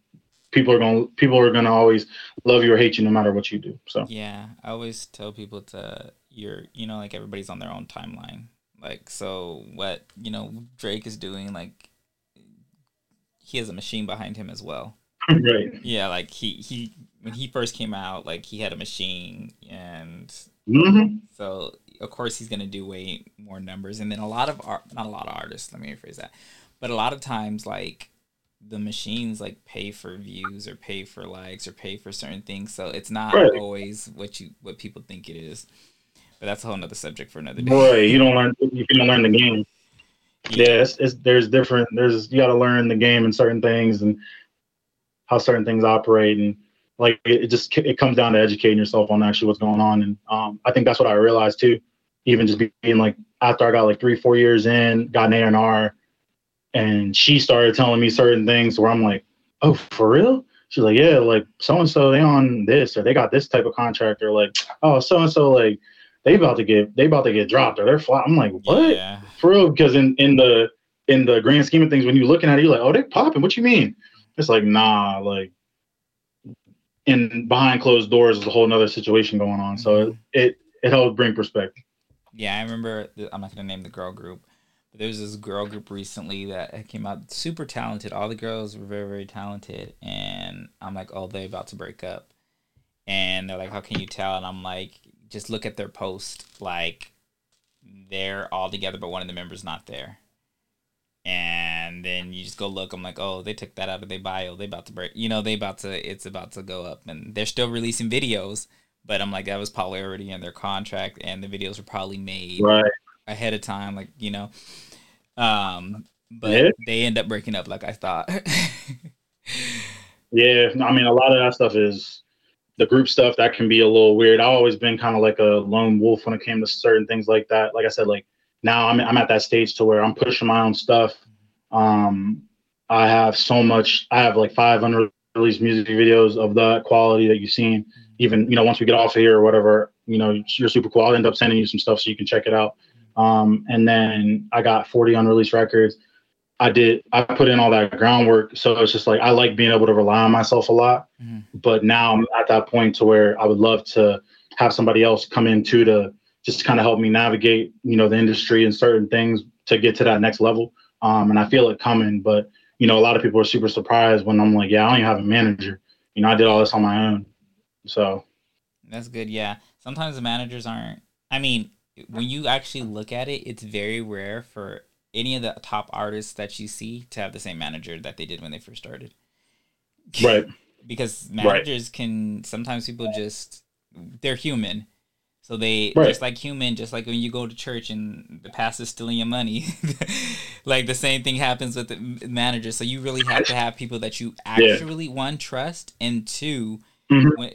people are going to people are going to always love you or hate you no matter what you do. So yeah, I always tell people to you're you know like everybody's on their own timeline. Like so, what you know Drake is doing like he has a machine behind him as well. right. Yeah, like he he when he first came out, like he had a machine, and mm-hmm. so of course he's gonna do way more numbers. And then a lot of art, not a lot of artists. Let me rephrase that, but a lot of times like the machines like pay for views or pay for likes or pay for certain things. So it's not right. always what you what people think it is. But that's a whole nother subject for another day. Boy, you don't learn you don't learn the game. Yeah, yeah it's, it's, there's different. There's you got to learn the game and certain things and how certain things operate and like it, it, just it comes down to educating yourself on actually what's going on and um, I think that's what I realized too. Even just being like after I got like three four years in, got an A and R and she started telling me certain things where I'm like, oh, for real? She's like, yeah, like so and so they on this or they got this type of contract or like, oh, so and so like they about to get they about to get dropped or they're flat. I'm like, what? Yeah. For real? Because in in the in the grand scheme of things, when you're looking at it, you're like, oh, they're popping. What you mean? It's like, nah, like in behind closed doors is a whole nother situation going on. So it it, it helps bring perspective. Yeah, I remember. I'm not gonna name the girl group, but there was this girl group recently that came out super talented. All the girls were very, very talented. And I'm like, oh, they're about to break up. And they're like, how can you tell? And I'm like, just look at their post. Like, they're all together, but one of the members not there. And then you just go look. I'm like, oh, they took that out of their bio. They about to break. You know, they about to. It's about to go up, and they're still releasing videos. But I'm like, that was probably already in their contract, and the videos were probably made right ahead of time, like you know. Um, but yeah. they end up breaking up, like I thought. yeah, I mean, a lot of that stuff is the group stuff that can be a little weird. I've always been kind of like a lone wolf when it came to certain things like that. Like I said, like now I'm I'm at that stage to where I'm pushing my own stuff. Um, I have so much. I have like five unreleased music videos of that quality that you've seen. Even you know, once we get off of here or whatever, you know, you're super cool. I'll end up sending you some stuff so you can check it out. Um, and then I got 40 unreleased records. I did, I put in all that groundwork. So it's just like, I like being able to rely on myself a lot. Mm-hmm. But now I'm at that point to where I would love to have somebody else come in too to just kind of help me navigate, you know, the industry and certain things to get to that next level. Um, and I feel it coming, but you know, a lot of people are super surprised when I'm like, yeah, I don't even have a manager. You know, I did all this on my own. So that's good. Yeah. Sometimes the managers aren't, I mean, when you actually look at it, it's very rare for any of the top artists that you see to have the same manager that they did when they first started. Right. because managers right. can sometimes people just they're human. So they right. just like human, just like when you go to church and the pastor's stealing your money, like the same thing happens with the manager. So you really have to have people that you actually yeah. one trust and 2 mm-hmm. when,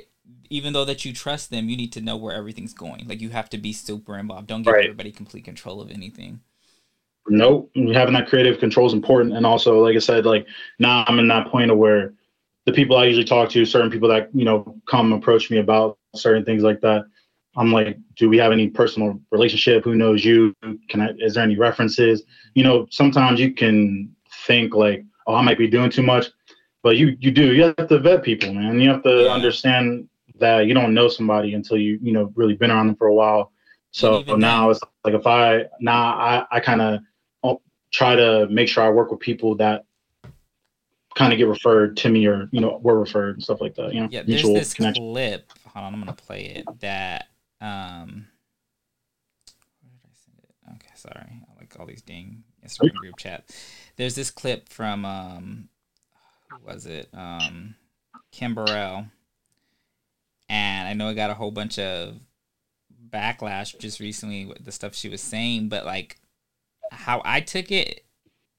even though that you trust them, you need to know where everything's going. Like you have to be super involved. Don't give right. everybody complete control of anything. Nope. Having that creative control is important. And also, like I said, like now I'm in that point of where the people I usually talk to, certain people that, you know, come approach me about certain things like that. I'm like, do we have any personal relationship? Who knows you? Can I, is there any references? You know, sometimes you can think like, oh, I might be doing too much but you you do you have to vet people, man. You have to Yeah. understand that you don't know somebody until you you know really been around them for a while. So now then- it's like if I now I I kind of try to make sure I work with people that kind of get referred to me or you know were referred and stuff like that. You know, Yeah, there's this connection. clip. Hold on, I'm gonna play it. That um, where did I send it? Okay, sorry. I like all these ding Instagram group chat. There's this clip from um, who was it? Um, Kim Burrell, and I know I got a whole bunch of backlash just recently with the stuff she was saying, but like how I took it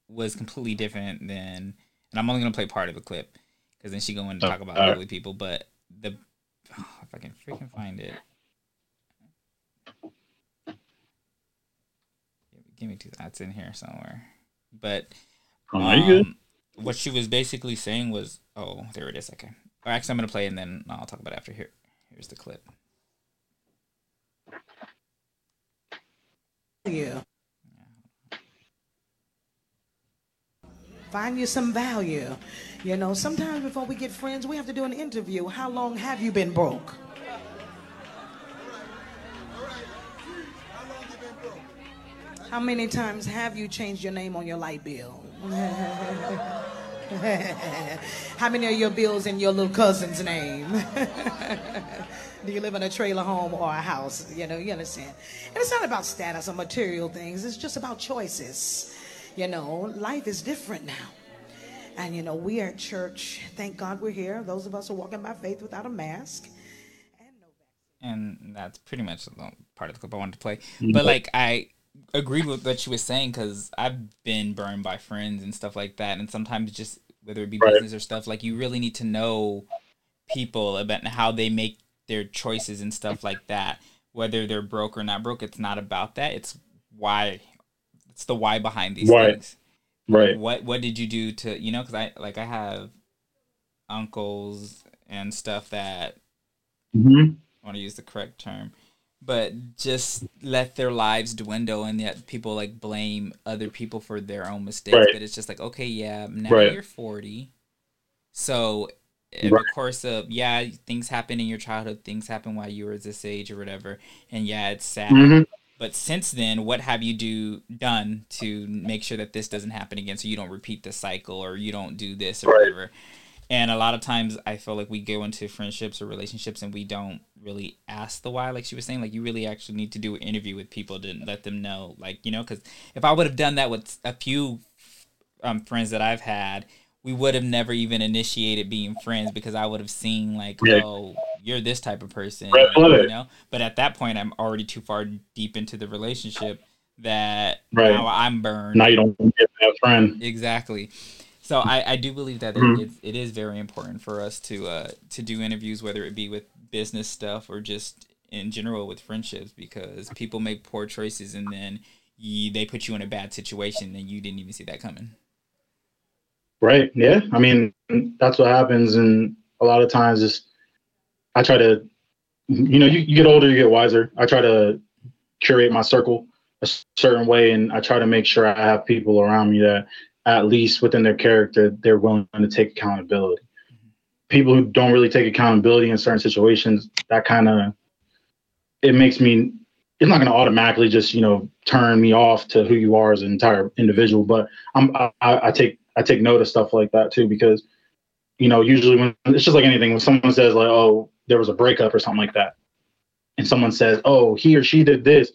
was completely different than. And I'm only gonna play part of the clip because then she go in to Oh, talk about alright. ugly people. But the oh, if I can freaking find it, give me two. That's in here somewhere. But Oh, good? um, What she was basically saying was, oh, there it is. Okay. Or actually, I'm gonna play and then I'll talk about it after. Here, here's the clip. you. Find you some value. You know, sometimes before we get friends, we have to do an interview. How long have you been broke? How many times have you changed your name on your light bill? How many of your bills in your little cousin's name? Do you live in a trailer home or a house? You know, you understand. And it's not about status or material things, it's just about choices. You know, life is different now. And you know, we are at church. Thank God we're here. Those of us who are walking by faith without a mask. And no and that's pretty much the part of the clip I wanted to play. Mm-hmm. But like I agreed with what she was saying because I've been burned by friends and stuff like that, and sometimes just whether it be Right. business or stuff, like you really need to know people about how they make their choices and stuff like that. Whether they're broke or not broke, it's not about that. It's why. It's the why behind these Right. things. Right. What What did you do to you know? Because I like I have uncles and stuff that hmm I want to use the correct term, but just let their lives dwindle, and yet people like blame other people for their own mistakes. Right. But it's just like, okay, yeah, now Right. you're forty, so in Right. the course of yeah, things happen in your childhood, things happen while you were this age or whatever, and yeah, it's sad. hmm But since then, what have you do done to make sure that this doesn't happen again, so you don't repeat the cycle or you don't do this or Right. whatever? And a lot of times, I feel like we go into friendships or relationships and we don't really ask the why. Like she was saying, like you really actually need to do an interview with people to let them know, like you know, because if I would have done that with a few um, friends that I've had, we would have never even initiated being friends because I would have seen like, Yeah. oh, you're this type of person, flag. you know. But at that point, I'm already too far deep into the relationship that Right. now I'm burned. Now you don't get that friend. Exactly. So I, I do believe that Mhm. it, it is very important for us to uh, to do interviews, whether it be with business stuff or just in general with friendships, because people make poor choices and then you, they put you in a bad situation and you didn't even see that coming. Right. Yeah. I mean, that's what happens. And a lot of times is I try to, you know, you, you get older, you get wiser. I try to curate my circle a certain way. And I try to make sure I have people around me that at least within their character, they're willing to take accountability. People who don't really take accountability in certain situations, that kind of, it makes me, it's not going to automatically just, you know, turn me off to who you are as an entire individual, but I'm, I I take I take note of stuff like that too because you know usually when it's just like anything when someone says like oh there was a breakup or something like that and someone says oh he or she did this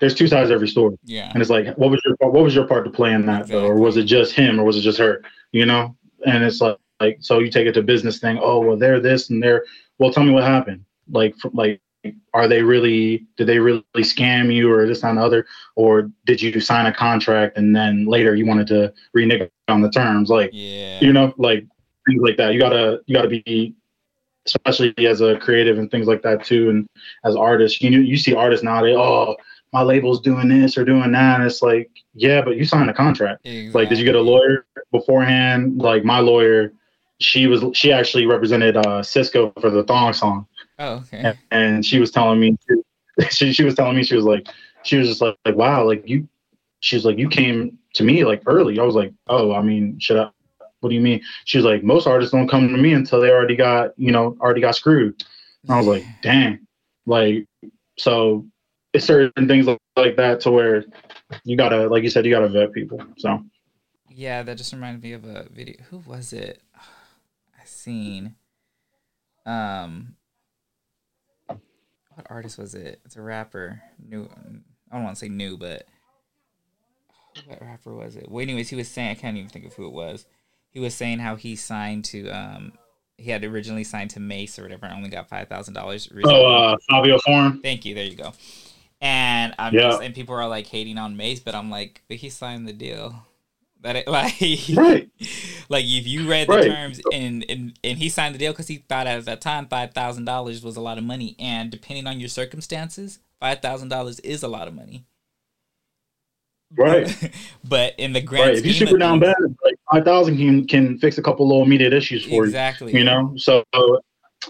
there's two sides to every story. Yeah. and it's like what was your what was your part to play in that though? Or was it just him or was it just her? You know? And it's like like so you take it to business thing oh well they're this and they're well tell me what happened. Like fr- like are they really did they really scam you or this and the other? Or did you sign a contract and then later you wanted to renege on the terms? Like Yeah. you know like things like that. You gotta you gotta be especially as a creative and things like that too and as artists you know you see artists now they oh my label's doing this or doing that. And it's like yeah but you signed a contract. Like did you get a lawyer beforehand? Like my lawyer she was she actually represented uh Sisqo for the thong song Oh, okay. and, and she was telling me she, she was telling me she was like she was just like, like wow like you she was like you came to me like early i was like oh i mean should i what do you mean? She was like, most artists don't come to me until they already got, you know, already got screwed. And I was like, dang. Like, so it's certain things like that to where you gotta, like you said, you gotta vet people. So Yeah, that just reminded me of a video. Who was it? I seen. Um, what artist was it? It's a rapper. New. I don't want to say new, but what rapper was it? Well, anyways, he was saying I can't even think of who it was. He was saying how he signed to um he had originally signed to Mase or whatever and only got five thousand dollars. Oh, uh, Fivio Foreign. Thank you. There you go. And I'm Yeah. just and people are like hating on Mase, but I'm like, but he signed the deal. That it like Right. like if you read the Right. terms and and and he signed the deal because he thought at that time five thousand dollars was a lot of money, and depending on your circumstances, five thousand dollars is a lot of money. Right. but in the grand Right. If you scheme super down bad, like five thousand can can fix a couple little immediate issues for exactly. you. You know, so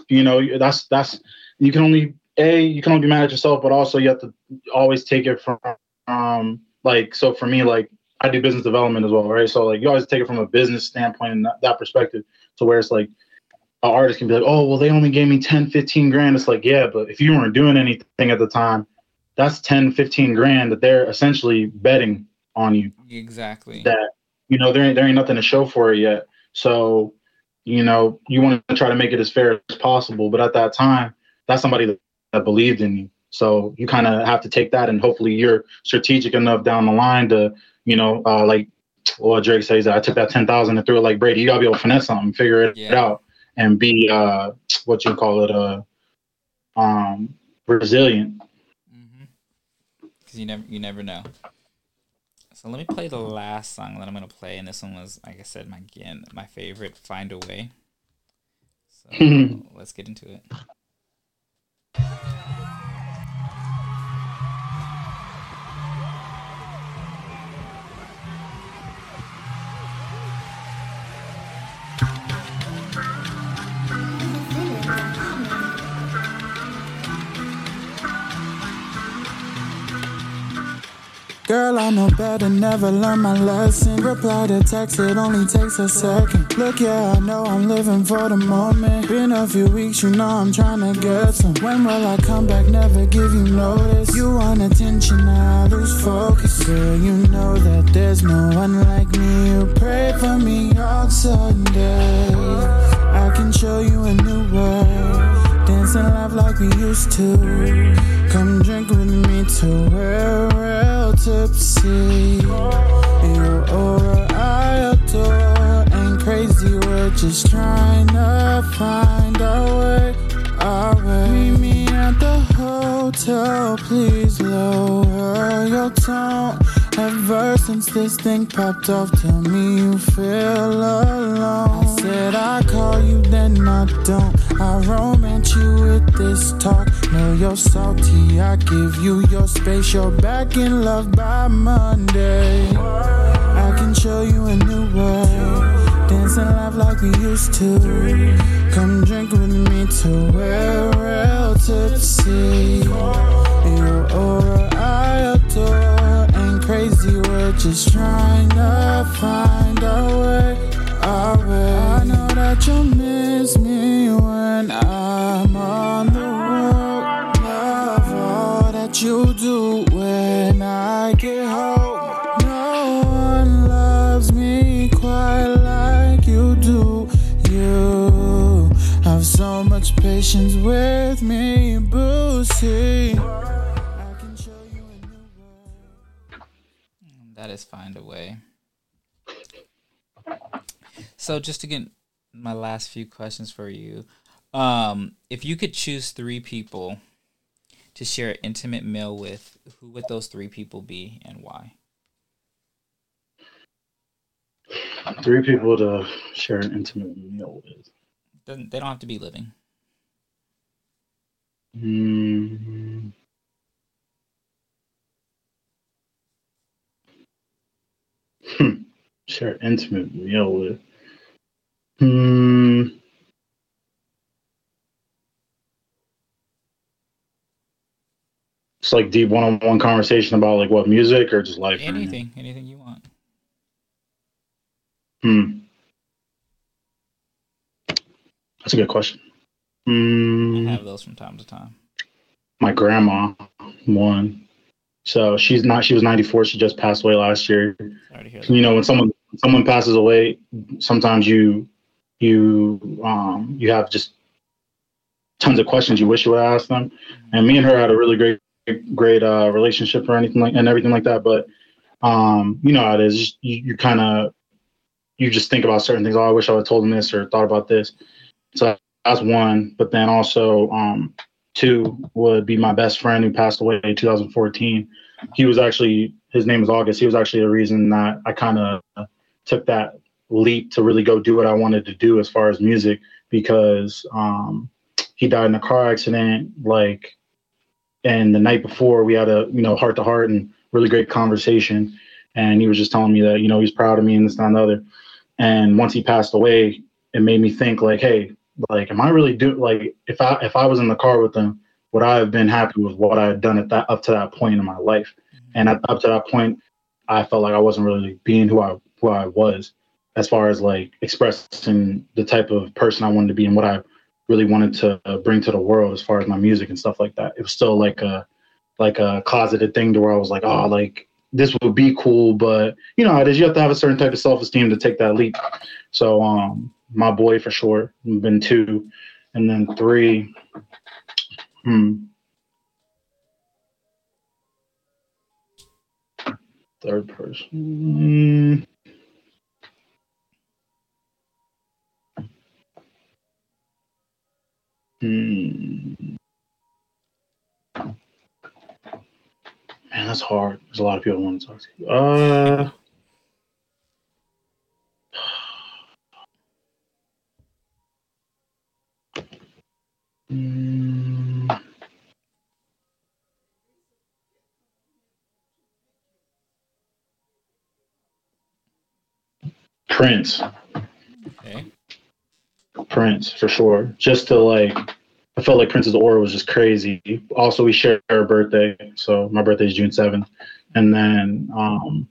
you know that's that's you can only a you can only be mad at yourself, but also you have to always take it from um like so for me like I do business development as well, right? So like you always take it from a business standpoint and that, that perspective to where it's like an artist can be like, oh well, they only gave me 10, 15 grand. It's like yeah, but if you weren't doing anything at the time, that's 10, 15 grand that they're essentially betting on you Exactly. that you know there ain't there ain't nothing to show for it yet. So you know you want to try to make it as fair as possible, but at that time, that's somebody that, that believed in you. So you kind of have to take that, and hopefully you're strategic enough down the line to you know uh, like what Drake says. I took that ten thousand and threw it like Brady. You gotta be able to finesse something, figure it Yeah. out, and be uh what you call it uh um resilient. Because you never you never know. So let me play the last song that I'm gonna play, and this one was, like I said, my again my favorite. Find a way. So let's get into it. Girl, I know better, never learn my lesson. Reply to text, it only takes a second. Look, yeah, I know I'm living for the moment. Been a few weeks, you know I'm trying to get some. When will I come back? Never give you notice. You want attention, I lose focus. Girl, you know that there's no one like me. You pray for me on Sunday. I can show you a new world. Dancing life like we used to. Come drink with me till we're real tipsy. You're aura I adore. Ain't crazy, we're just trying to find our way. Our way. Meet me at the hotel, please lower your tone. Ever since this thing popped off, tell me you feel alone. I said I call you, then I don't. I romance you with this talk. Know you're salty, I give you your space. You're back in love by Monday. I can show you a new world. Dancing life like we used to. Come drink with me till we're real tipsy. You're aura I adore. Just trying to find our way. Our way. I know that you miss me when I'm on the road. Love all that you do when I get home. No one loves me quite like you do. You have so much patience with me. I Is find a way. So just to get my last few questions for you, um, if you could choose three people to share an intimate meal with, who would those three people be and why? Three people to share an intimate meal with. Doesn't they don't have to be living? Mm. Hmm. Share intimate meal with. Hmm. It's like deep one-on-one conversation about like what music or just life. or Anything, anything you want. Hmm. That's a good question. I Mm, have those from time to time. my grandma, one. So she's not. She was 94. She just passed away last year. Sorry to hear that. You know, when someone someone passes away, sometimes you you um you have just tons of questions you wish you would ask them. And me and her had a really great great uh, relationship or anything like and everything like that. But um, you know how it is. Just, you you kind of you just think about certain things. Oh, I wish I would have told him this or thought about this. So that's one. But then also um, two would be my best friend who passed away in 2014. He was actually his name was August. He was actually the reason that I kind of took that leap to really go do what I wanted to do as far as music because um, he died in a car accident like and the night before we had a you know heart to heart and really great conversation and he was just telling me that you know he's proud of me and this that, and the other and once he passed away it made me think like hey like am i really do like if i if i was in the car with them would i have been happy with what i had done at that up to that point in my life? And at, up to that point i felt like i wasn't really being who i who i was as far as like expressing the type of person i wanted to be and what i really wanted to bring to the world as far as my music and stuff like that. It was still like a like a closeted thing to where i was like oh like this would be cool but you know it is. You have to have a certain type of self-esteem to take that leap. So um my boy for sure been two and then three hmm third person Hmm. Man, that's hard. There's a lot of people I want to talk to. Uh, mm, Prince. Okay. Prince for sure. Just to like, I felt like Prince's aura was just crazy. Also, we share a birthday, so my birthday is June seventh, and then um,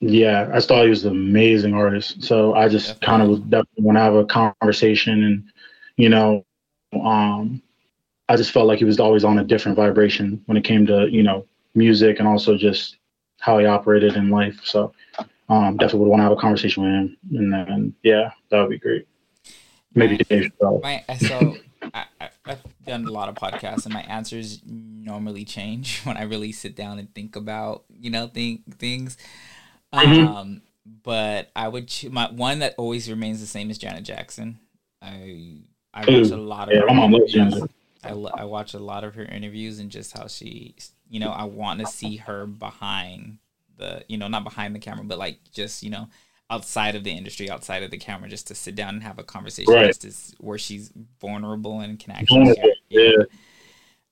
yeah, I just thought he was an amazing artist. So I just kind of was definitely want to have a conversation, and you know, um, I just felt like he was always on a different vibration when it came to you know music and also just how he operated in life. So um, definitely would want to have a conversation with him, and then yeah, that would be great. Maybe Right. Dave. My so I, I've done a lot of podcasts, and my answers normally change when I really sit down and think about you know think things. Mhm. Um, but I would my one that always remains the same is Janet Jackson. I I watch a lot of Yeah, her my mom loves interviews. I, I watch a lot of her interviews and just how she, you know, I want to see her behind the, you know, not behind the camera, but like just, you know, outside of the industry, outside of the camera, just to sit down and have a conversation Right. just as, where she's vulnerable and can actually share. yeah.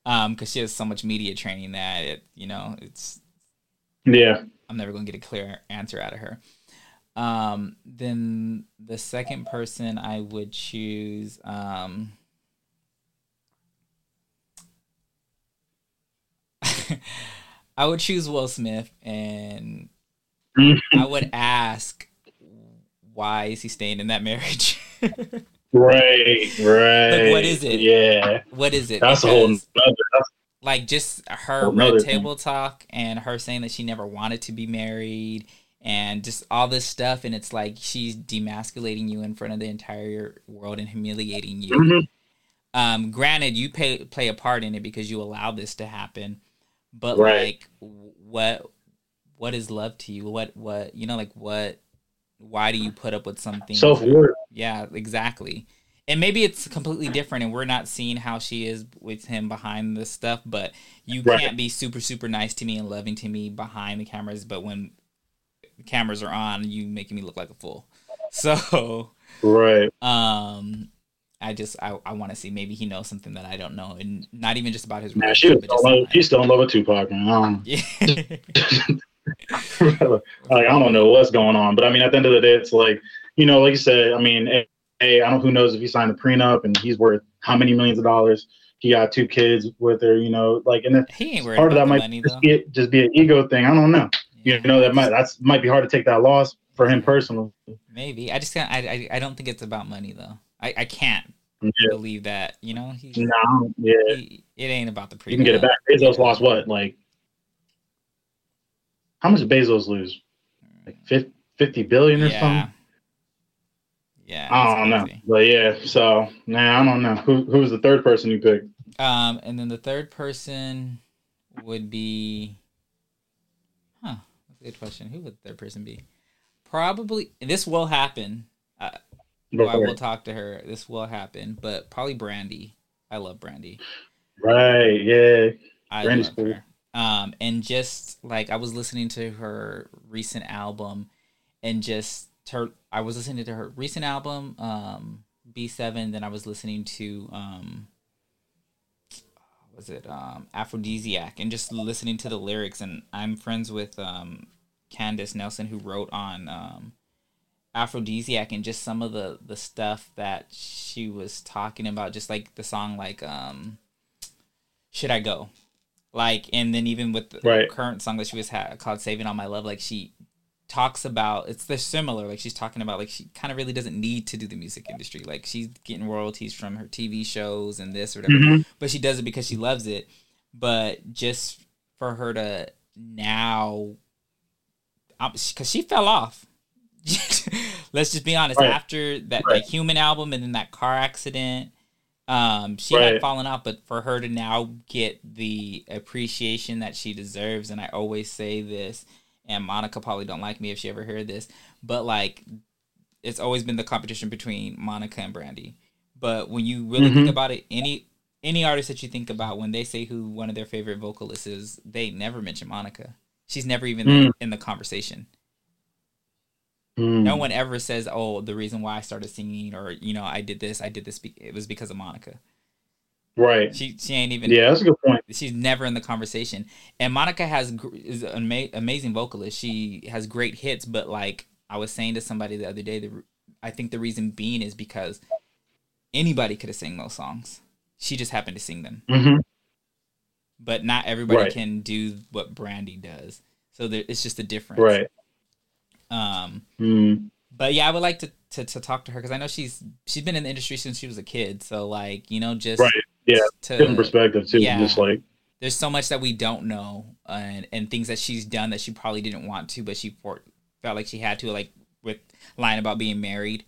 Um, because she has so much media training that it, you know, it's Yeah. I'm never gonna get a clear answer out of her. Um, then the second person I would choose, um, I would choose Will Smith, and I would ask, why is he staying in that marriage? Right, right. what is it? Yeah, what is it? that's a whole Because- nother. Like just her red thing. table talk and her saying that she never wanted to be married and just all this stuff and it's like she's demasculating you in front of the entire world and humiliating you Mhm. um granted you pay, play a part in it because you allow this to happen but Right. like what what is love to you what what you know like what why do you put up with something Self worth. yeah, exactly. And maybe it's completely different and we're not seeing how she is with him behind this stuff, but you Right. can't be super, super nice to me and loving to me behind the cameras, but when the cameras are on, you making me look like a fool. So Right. um I just I, I want to see maybe he knows something that I don't know and not even just about his Nah, she was still in love, she's still in love with Tupac, man. Um, yeah. like I don't know what's going on, but I mean, at the end of the day, it's like you know, like you said. I mean, hey, hey, I don't who knows if he signed a prenup and he's worth how many millions of dollars. He got two kids with her, you know, like, and then he ain't part of that might money just be just be an ego thing. I don't know. Yeah. You know, that might that's might be hard to take that loss for him personally. Maybe I just can't. I, I I don't think it's about money though. I, I can't Yeah. believe that. You know, he, No, yeah. he- it ain't about the pre. You can get it back. Bezos lost what? Like, how much did Bezos lose? Like 50, 50 billion or Yeah. something? Yeah. I don't know. But yeah, so, nah, I don't know. Who, who was the third person you picked? Um, and then the third person would be? That's a good question. Who would the third person be? Probably this will happen. Uh, well, I will talk to her. This will happen, but probably Brandy. I love Brandy. Right, yeah. I Brandy's love cool. her. Um, and just like I was listening to her recent album, and just her, I was listening to her recent album, um, B Seven. Then I was listening to um, was it um, Afrodisiac, and just listening to the lyrics. And I'm friends with um, Candace Nelson, who wrote on um, Afrodisiac, and just some of the the stuff that she was talking about, just like the song, like um, should I go? Like, and then even with the Right. current song that she was ha- called "Saving All My Love," like she talks about it's they're similar. Like she's talking about like she kind of really doesn't need to do the music industry. Like she's getting royalties from her TV shows and this or whatever, Mhm. but she does it because she loves it. But just for her to now, because she fell off. Let's just be honest. Right. After that, Right. that human album and then that car accident, um, she Right. had fallen off. But for her to now get the appreciation that she deserves, and I always say this, and Monica probably don't like me if she ever heard this, but like, it's always been the competition between Monica and Brandy. But when you really think Mhm. about it, any any artist that you think about when they say who one of their favorite vocalists is, they never mention Monica. She's never even Mm. in the conversation. Mm. No one ever says, "Oh, the reason why I started singing," or you know, I did this, I did this. It was because of Monica. Right. She she ain't even. Yeah, that's a good point. She's never in the conversation. And Monica has is an ama- amazing vocalist. She has great hits, but like I was saying to somebody the other day, the I think the reason being is because anybody could have sang those songs. She just happened to sing them, hmm but not everybody Right. can do what Brandy does. So there, it's just a difference. Right. Um. Mm. but yeah, I would like to, to, to talk to her because I know she's she's been in the industry since she was a kid. So like you know, just Right. Yeah. to, Different perspective too. yeah. Just like There's so much that we don't know, and and things that she's done that she probably didn't want to, but she for, felt like she had to, like with lying about being married.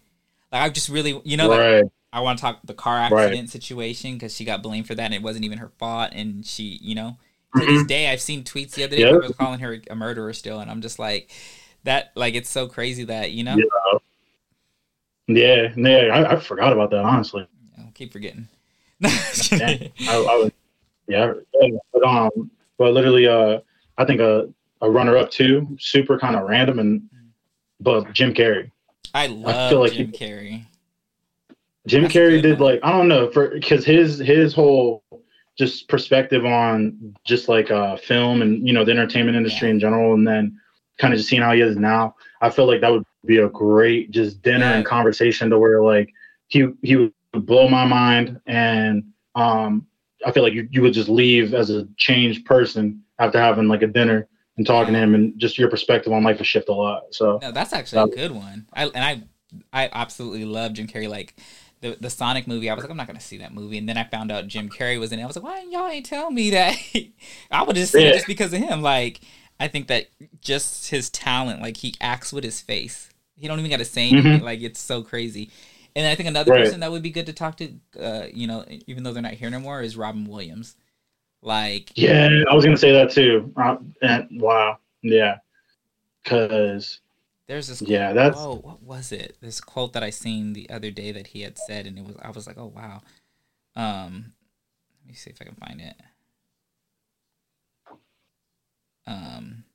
Like I just really, you know, like. I want to talk the car Right. accident situation because she got blamed for that, and it wasn't even her fault, and she, you know, to this day, I've seen tweets the other day Mm-hmm. Yeah. people calling her a murderer still, and I'm just like, that, like it's so crazy that you know, Yeah. Yeah. Yeah. I, I forgot about that honestly. I keep forgetting. Dang. I, I was, yeah, but um, but literally, uh, I think a a runner up too, super kind of random and, but Jim Carrey. I love feel like Jim he- Carrey. Jim That's Carrey did one. like I don't know for because his his whole just perspective on just like uh film and you know the entertainment industry Yeah. in general, and then kind of just seeing how he is now. I feel like that would be a great just dinner Yeah. and conversation to where like he he would blow my mind and um I feel like you, you would just leave as a changed person after having like a dinner and talking to him and just your perspective on life would shift a lot. So No, that's actually a good one. I and I I absolutely love Jim Carrey. Like the the Sonic movie, I was like, I'm not gonna see that movie, and then I found out Jim Carrey was in it. I was like, why didn't y'all ain't tell me that? I would just see it Yeah. just because of him. Like I think that just his talent, like he acts with his face. He don't even got to say anything. Like it's so crazy. And I think another Right. person that would be good to talk to, uh, you know, even though they're not here no more, is Robin Williams. Like Yeah, I was gonna say that too. Uh, and wow, yeah, because There's this Yeah, that's- Oh, what was it? This quote that I seen the other day that he had said, and it was I was like, oh wow. Um, let me see if I can find it. Um.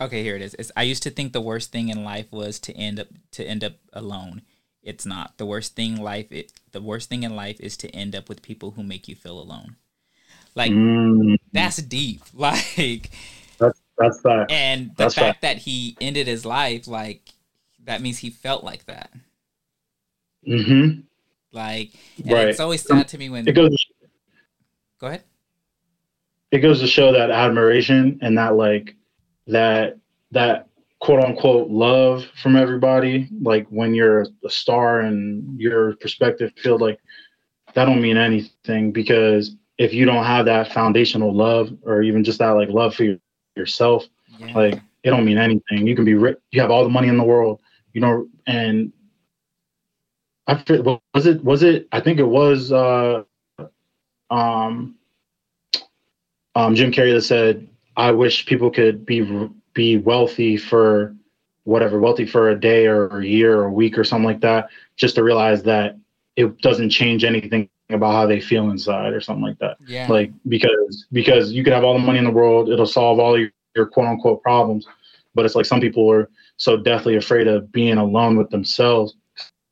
Okay, here it is. It's, I used to think the worst thing in life was to end up to end up alone. It's not the worst thing life. It the worst thing in life is to end up with people who make you feel alone. Like mm, that's deep. Like that's that's that. and the That's fact that he ended his life, like that means he felt like that. hmm Like, and Right. it's always sad to me when. It goes Go ahead. it goes to show that admiration and that like that that quote unquote love from everybody, like when you're a star and your perspective field, like that don't mean anything because if you don't have that foundational love or even just that like love for yourself, yeah. like it don't mean anything. You can be rich, you have all the money in the world, you know, and I feel, was it was it I think it was uh um um Jim Carrey that said I wish people could be be wealthy for whatever wealthy for a day or a year or a week or something like that just to realize that it doesn't change anything about how they feel inside or something like that. Yeah. Like because because you could have all the money in the world, it'll solve all your, your quote unquote problems. But it's like some people are so deathly afraid of being alone with themselves.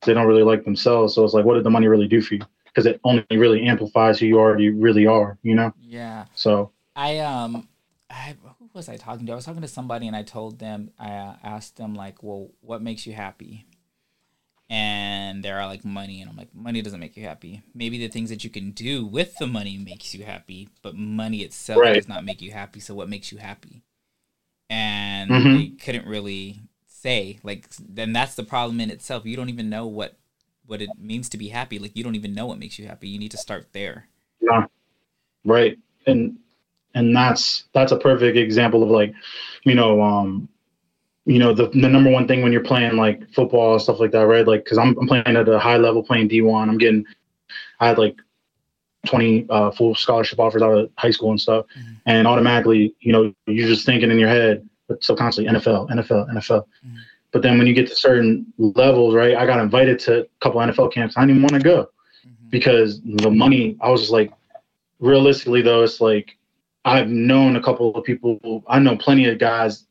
They don't really like themselves. So it's like, what did the money really do for you? Because it only really amplifies who you already really are, you know? Yeah. So I um I who was I talking to? I was talking to somebody and I told them I uh, asked them like, well, what makes you happy? and there are like money. And i'm like money doesn't make you happy. Maybe the things that you can do with the money makes you happy but money itself right. does not make you happy. So what makes you happy? And mm-hmm. they couldn't really say like then that's the problem in itself. You don't even know what what it means to be happy. Like you don't even know what makes you happy. You need to start there. Yeah. Right. And and that's that's a perfect example of like you know um you know the, the number one thing when you're playing like football and stuff like that right like because I'm, I'm playing at a high level playing d1 i'm getting i had like 20 uh, full scholarship offers out of high school and stuff mm-hmm. and automatically you know you're just thinking in your head but subconsciously nfl nfl nfl mm-hmm. but then when you get to certain levels right i got invited to a couple nfl camps i didn't even want to go mm-hmm. because the money i was just like realistically though it's like i've known a couple of people i know plenty of guys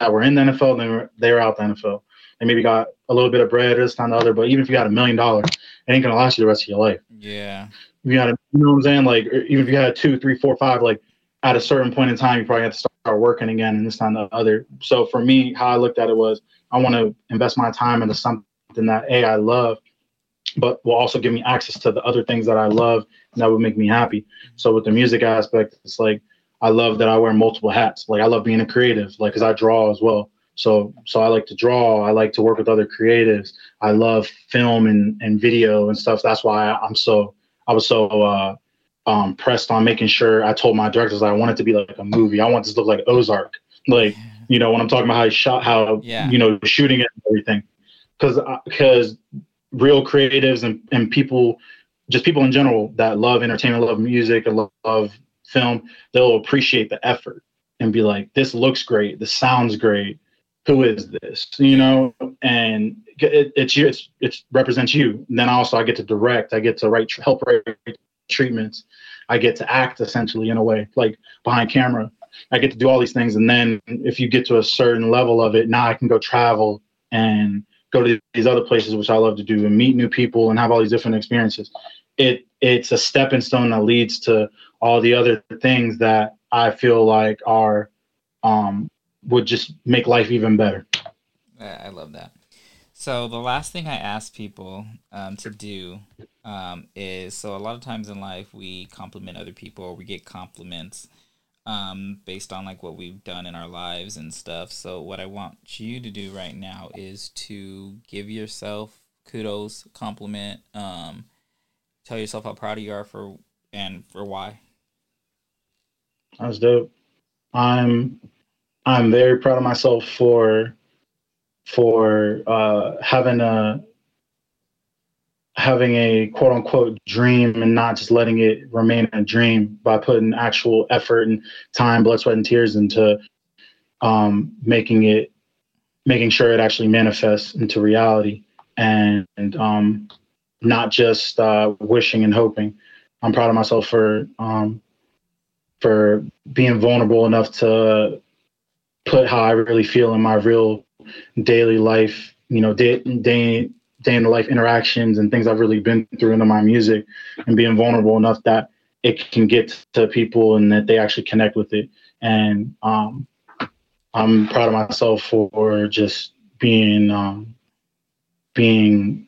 that were in the NFL, they were they were out the NFL. They maybe got a little bit of bread this time the other, but even if you got a million dollars, it ain't gonna last you the rest of your life. Yeah. You got to, you know what I'm saying? Like even if you had two, three, four, five, like at a certain point in time, you probably have to start working again, and this time the other. So for me, how I looked at it was, I want to invest my time into something that a I love, but will also give me access to the other things that I love and that would make me happy. So with the music aspect, it's like I love that I wear multiple hats. Like I love being a creative, like because I draw as well. So so I like to draw. I like to work with other creatives. I love film and, and video and stuff. That's why I'm so I was so uh, um, pressed on making sure I told my directors I wanted it to be like a movie. I want this to look like Ozark. Like you know when I'm talking about how he shot, how yeah. you know shooting it and everything. Because because uh, real creatives and, and people just people in general that love entertainment, love music, and love, film, they'll appreciate the effort and be like, this looks great, this sounds great. Who is this? You know, and it, it's you, it's it represents you. And then also I get to direct, I get to write, help write treatments, I get to act essentially in a way, like behind camera. I get to do all these things, and then if you get to a certain level of it, now I can go travel and go to these other places, which I love to do, and meet new people and have all these different experiences. It it's a stepping stone that leads to all the other things that I feel like are um, would just make life even better. I love that. So the last thing I ask people um, to do um, is so a lot of times in life we compliment other people we get compliments um, based on like what we've done in our lives and stuff. So what I want you to do right now is to give yourself kudos, compliment, um, tell yourself how proud you are for and for why. That's dope. I'm I'm very proud of myself for for uh, having a having a quote unquote dream and not just letting it remain a dream by putting actual effort and time, blood, sweat, and tears into um, making it making sure it actually manifests into reality and, and um, not just uh, wishing and hoping. I'm proud of myself for um, for being vulnerable enough to put how I really feel in my real daily life, you know, day day day in the life interactions and things I've really been through into my music, and being vulnerable enough that it can get to people and that they actually connect with it. And um, I'm proud of myself for just being um, being.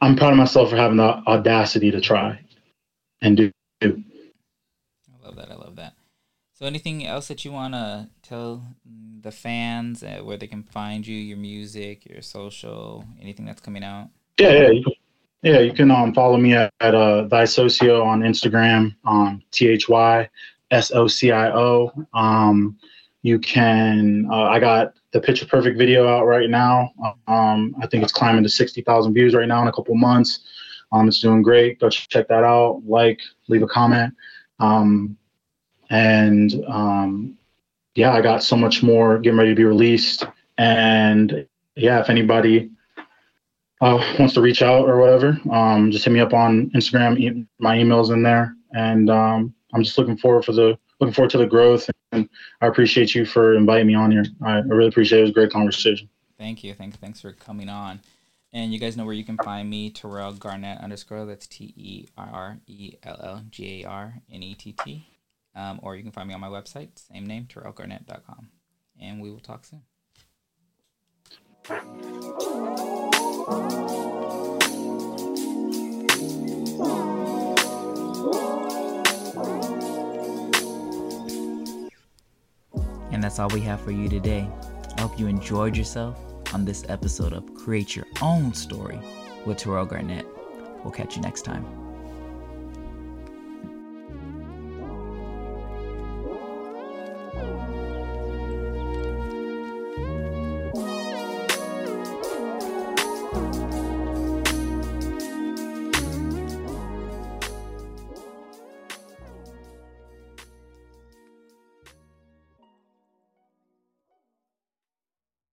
I'm proud of myself for having the audacity to try and do I love that. I love that. So, anything else that you want to tell the fans uh, where they can find you, your music, your social, anything that's coming out? Yeah, yeah, you, yeah. You can um, follow me at, at uh, Thy Socio on Instagram, um, T H Y S O C I O. Um, you can. Uh, I got the Picture Perfect video out right now. Um, I think it's climbing to sixty thousand views right now in a couple months. Um, it's doing great. Go check that out. Like, leave a comment. Um, and um, yeah, I got so much more getting ready to be released. And yeah, if anybody uh, wants to reach out or whatever, um, just hit me up on Instagram. E- my email's in there, and um, I'm just looking forward for the looking forward to the growth. And I appreciate you for inviting me on here. I, I really appreciate it. It was a great conversation. Thank you. Thank thanks for coming on. And you guys know where you can find me, Terrell Garnett underscore. That's T E R E L L G A R N E T T. Um, or you can find me on my website, same name, TerrellGarnett.com. And we will talk soon. And that's all we have for you today. I hope you enjoyed yourself on this episode of Create Your Own Story with Terrell Garnett. We'll catch you next time.